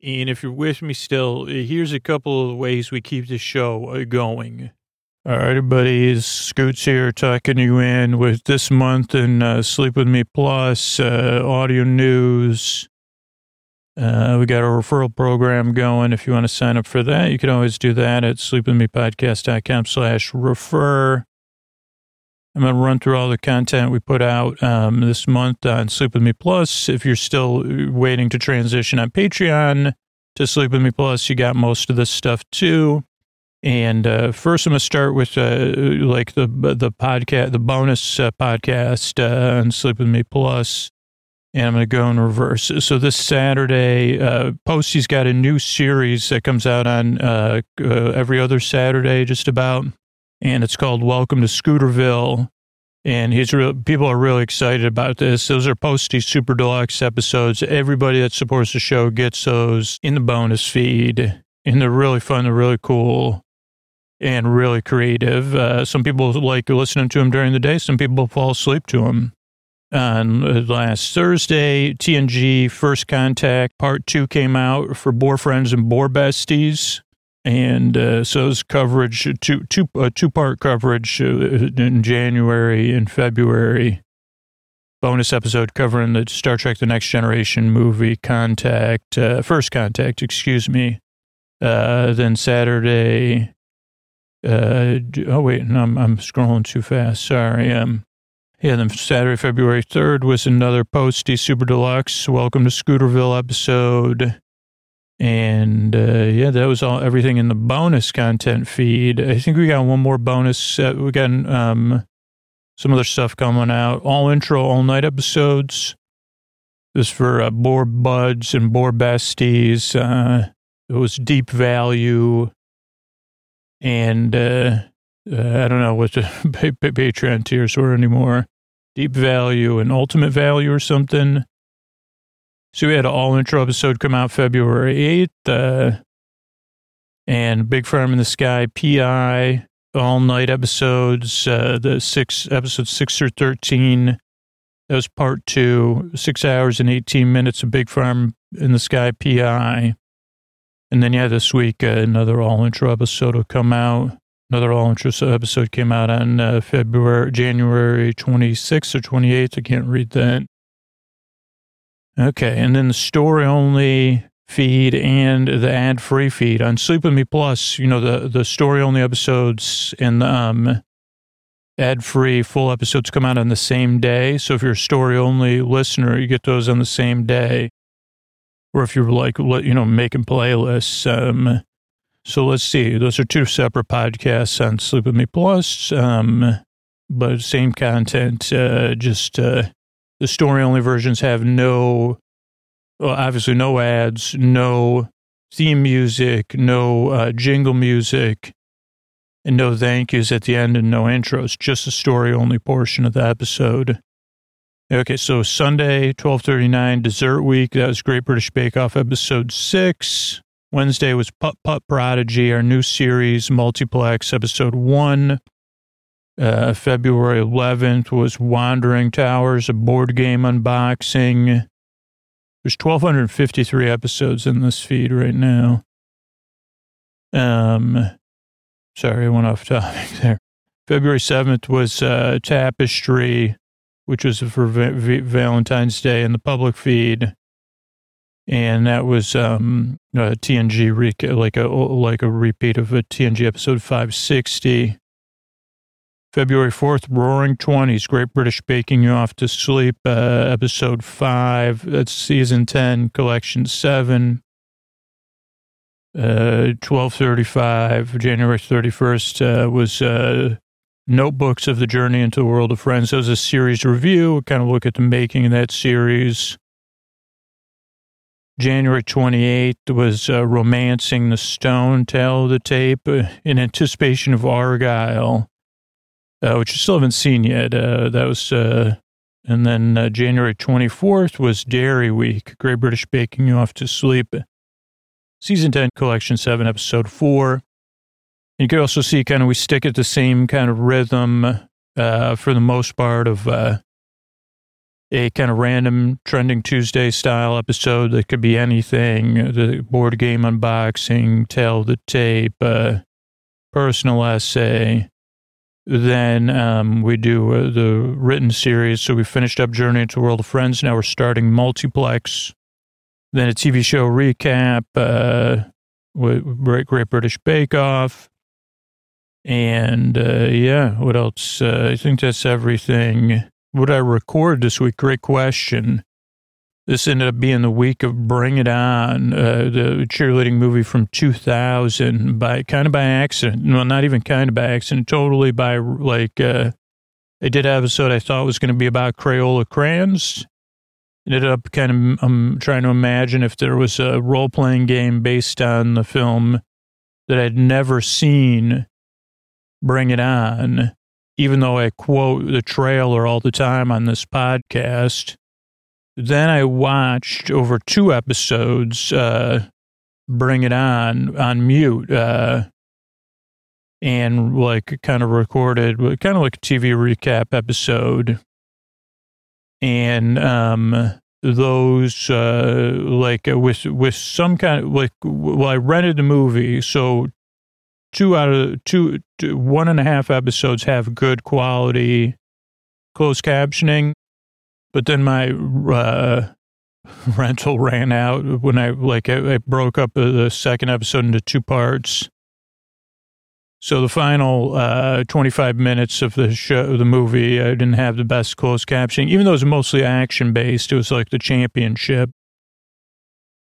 And if you're with me still, here's a couple of ways we keep the show uh, going. All right, everybody, Scoots here talking you in with this month and uh, Sleep With Me Plus, uh, audio news. Uh, we got a referral program going. If you want to sign up for that, you can always do that at sleepwithmepodcast.com slash refer. I'm going to run through all the content we put out um, this month on Sleep With Me Plus. If you're still waiting to transition on Patreon to Sleep With Me Plus, you got most of this stuff too. And uh, first, I'm going to start with uh, like the the podcast, the bonus uh, podcast uh, on Sleep with Me Plus, and I'm going to go in reverse. So this Saturday, uh, Posty's got a new series that comes out on uh, uh, every other Saturday, just about, and it's called Welcome to Scooterville. And he's real. People are really excited about this. Those are Posty Super Deluxe episodes. Everybody that supports the show gets those in the bonus feed, and they're really fun. They're really cool and really creative. Uh, some people like listening to him during the day. Some people fall asleep to him. On last Thursday, TNG First Contact Part 2 came out for Bore Friends and Bore Besties. And uh, so coverage, two, two, uh, two part coverage uh, in January and February. Bonus episode covering the Star Trek The Next Generation movie, Contact, uh, First Contact, excuse me. Uh, then Saturday, uh, oh wait, no, I'm, I'm scrolling too fast. Sorry. Um, yeah, then Saturday, February 3rd was another Posty Super Deluxe Welcome to Scooterville episode. And uh, yeah, that was all everything in the bonus content feed. I think we got one more bonus. Uh, we got um, some other stuff coming out. All intro, all night episodes. This for uh, Bore Buds and Bore Besties. Uh, it was Deep Value and uh, uh, I don't know what the [laughs] Patreon tiers were anymore. Deep value and ultimate value or something. So we had an all intro episode come out February 8th. Uh, and Big Farm in the Sky, PI, all night episodes, uh, the six episodes six or 13. That was part two, six hours and 18 minutes of Big Farm in the Sky, PI. And then, yeah, this week, uh, another all intro episode will come out. Another all intro episode came out on uh, February, January 26th or 28th. I can't read that. Okay. And then the story only feed and the ad free feed on Sleep With Me Plus, you know, the, the story only episodes and the, um, ad free full episodes come out on the same day. So if you're a story only listener, you get those on the same day or if you're like, you know, making playlists. Um, so let's see. Those are two separate podcasts on Sleep With Me Plus, um, but same content. Uh, just uh, the story only versions have no, well, obviously, no ads, no theme music, no uh, jingle music, and no thank yous at the end and no intros. Just the story only portion of the episode. Okay, so Sunday, 1239, Dessert Week. That was Great British Bake Off, episode six. Wednesday was Putt Putt Prodigy, our new series, Multiplex, episode one. Uh, February 11th was Wandering Towers, a board game unboxing. There's 1,253 episodes in this feed right now. Um, sorry, I went off topic [laughs] there. February 7th was uh, Tapestry, which was for Va- Va- Valentine's Day in the public feed. And that was um, a TNG, re- like a like a repeat of a TNG episode 560. February 4th, Roaring Twenties, Great British Baking You Off to Sleep, uh, episode 5. That's season 10, collection 7. Uh, 1235, January 31st, uh, was uh, Notebooks of the Journey into the World of Friends. That was a series review. We kind of look at the making of that series. January 28th was uh, Romancing the Stone, of the Tape, uh, in anticipation of Argylle, uh, which I still haven't seen yet. Uh, that was, uh, and then uh, January 24th was Dairy Week, Great British Baking You Off to Sleep, Season 10, Collection 7, Episode 4. You can also see kind of we stick at the same kind of rhythm uh, for the most part of uh, a kind of random trending Tuesday style episode that could be anything the board game unboxing, tell the tape, uh, personal essay. Then um, we do uh, the written series. So we finished up Journey the World of Friends. Now we're starting multiplex. Then a TV show recap, uh, Great British Bake Off. And uh, yeah, what else? Uh, I think that's everything. What I record this week? Great question. This ended up being the week of Bring It On, uh, the cheerleading movie from 2000, by kind of by accident. Well, not even kind of by accident, totally by like. Uh, I did an episode I thought was going to be about Crayola crayons. Ended up kind of um, trying to imagine if there was a role playing game based on the film that I'd never seen. Bring It On, even though I quote the trailer all the time on this podcast. Then I watched over two episodes, uh, Bring It On, on mute, uh, and like kind of recorded, kind of like a TV recap episode. And, um, those, uh, like with, with some kind of like, well, I rented the movie. So two out of two, two, one and a half episodes have good quality closed captioning, but then my uh, [laughs] rental ran out when I like I, I broke up the second episode into two parts. So the final uh, 25 minutes of the show, the movie, I didn't have the best closed captioning, even though it was mostly action based. It was like the championship.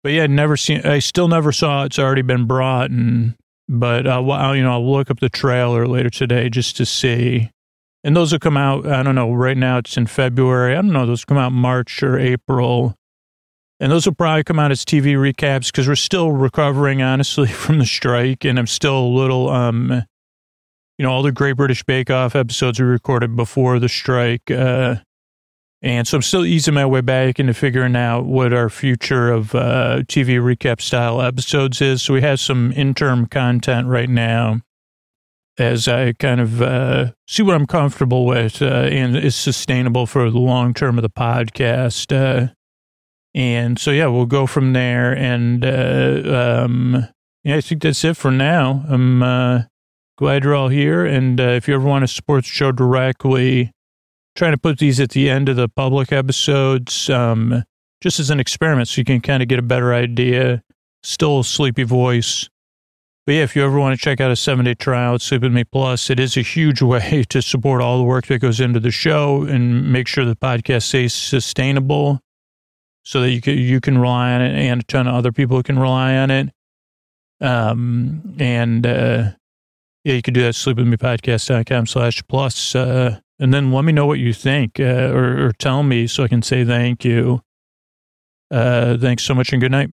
But yeah, I'd never seen. I still never saw it. It's already been brought, and but uh, well, you know, I'll look up the trailer later today just to see. And those will come out. I don't know. Right now it's in February. I don't know. Those come out March or April. And those will probably come out as TV recaps because we're still recovering, honestly, [laughs] from the strike. And I'm still a little, um, you know, all the Great British Bake Off episodes we recorded before the strike. Uh, and so I'm still easing my way back into figuring out what our future of uh, TV recap style episodes is. So we have some interim content right now as I kind of uh, see what I'm comfortable with uh, and is sustainable for the long term of the podcast. Uh, and so, yeah, we'll go from there. And uh, um, yeah, I think that's it for now. I'm uh, glad you're all here. And if you ever want to support the show directly, trying to put these at the end of the public episodes um, just as an experiment so you can kind of get a better idea. Still a sleepy voice. But yeah, if you ever want to check out a seven day trial at Sleep With Me Plus, it is a huge [laughs] way to support all the work that goes into the show and make sure the podcast stays sustainable so that you can, you can rely on it and a ton of other people can rely on it. Um, and, uh, yeah, you can do that at sleepwithmepodcast.com slash plus. Uh, and then let me know what you think, uh, or, or tell me so I can say thank you. Uh, thanks so much and good night.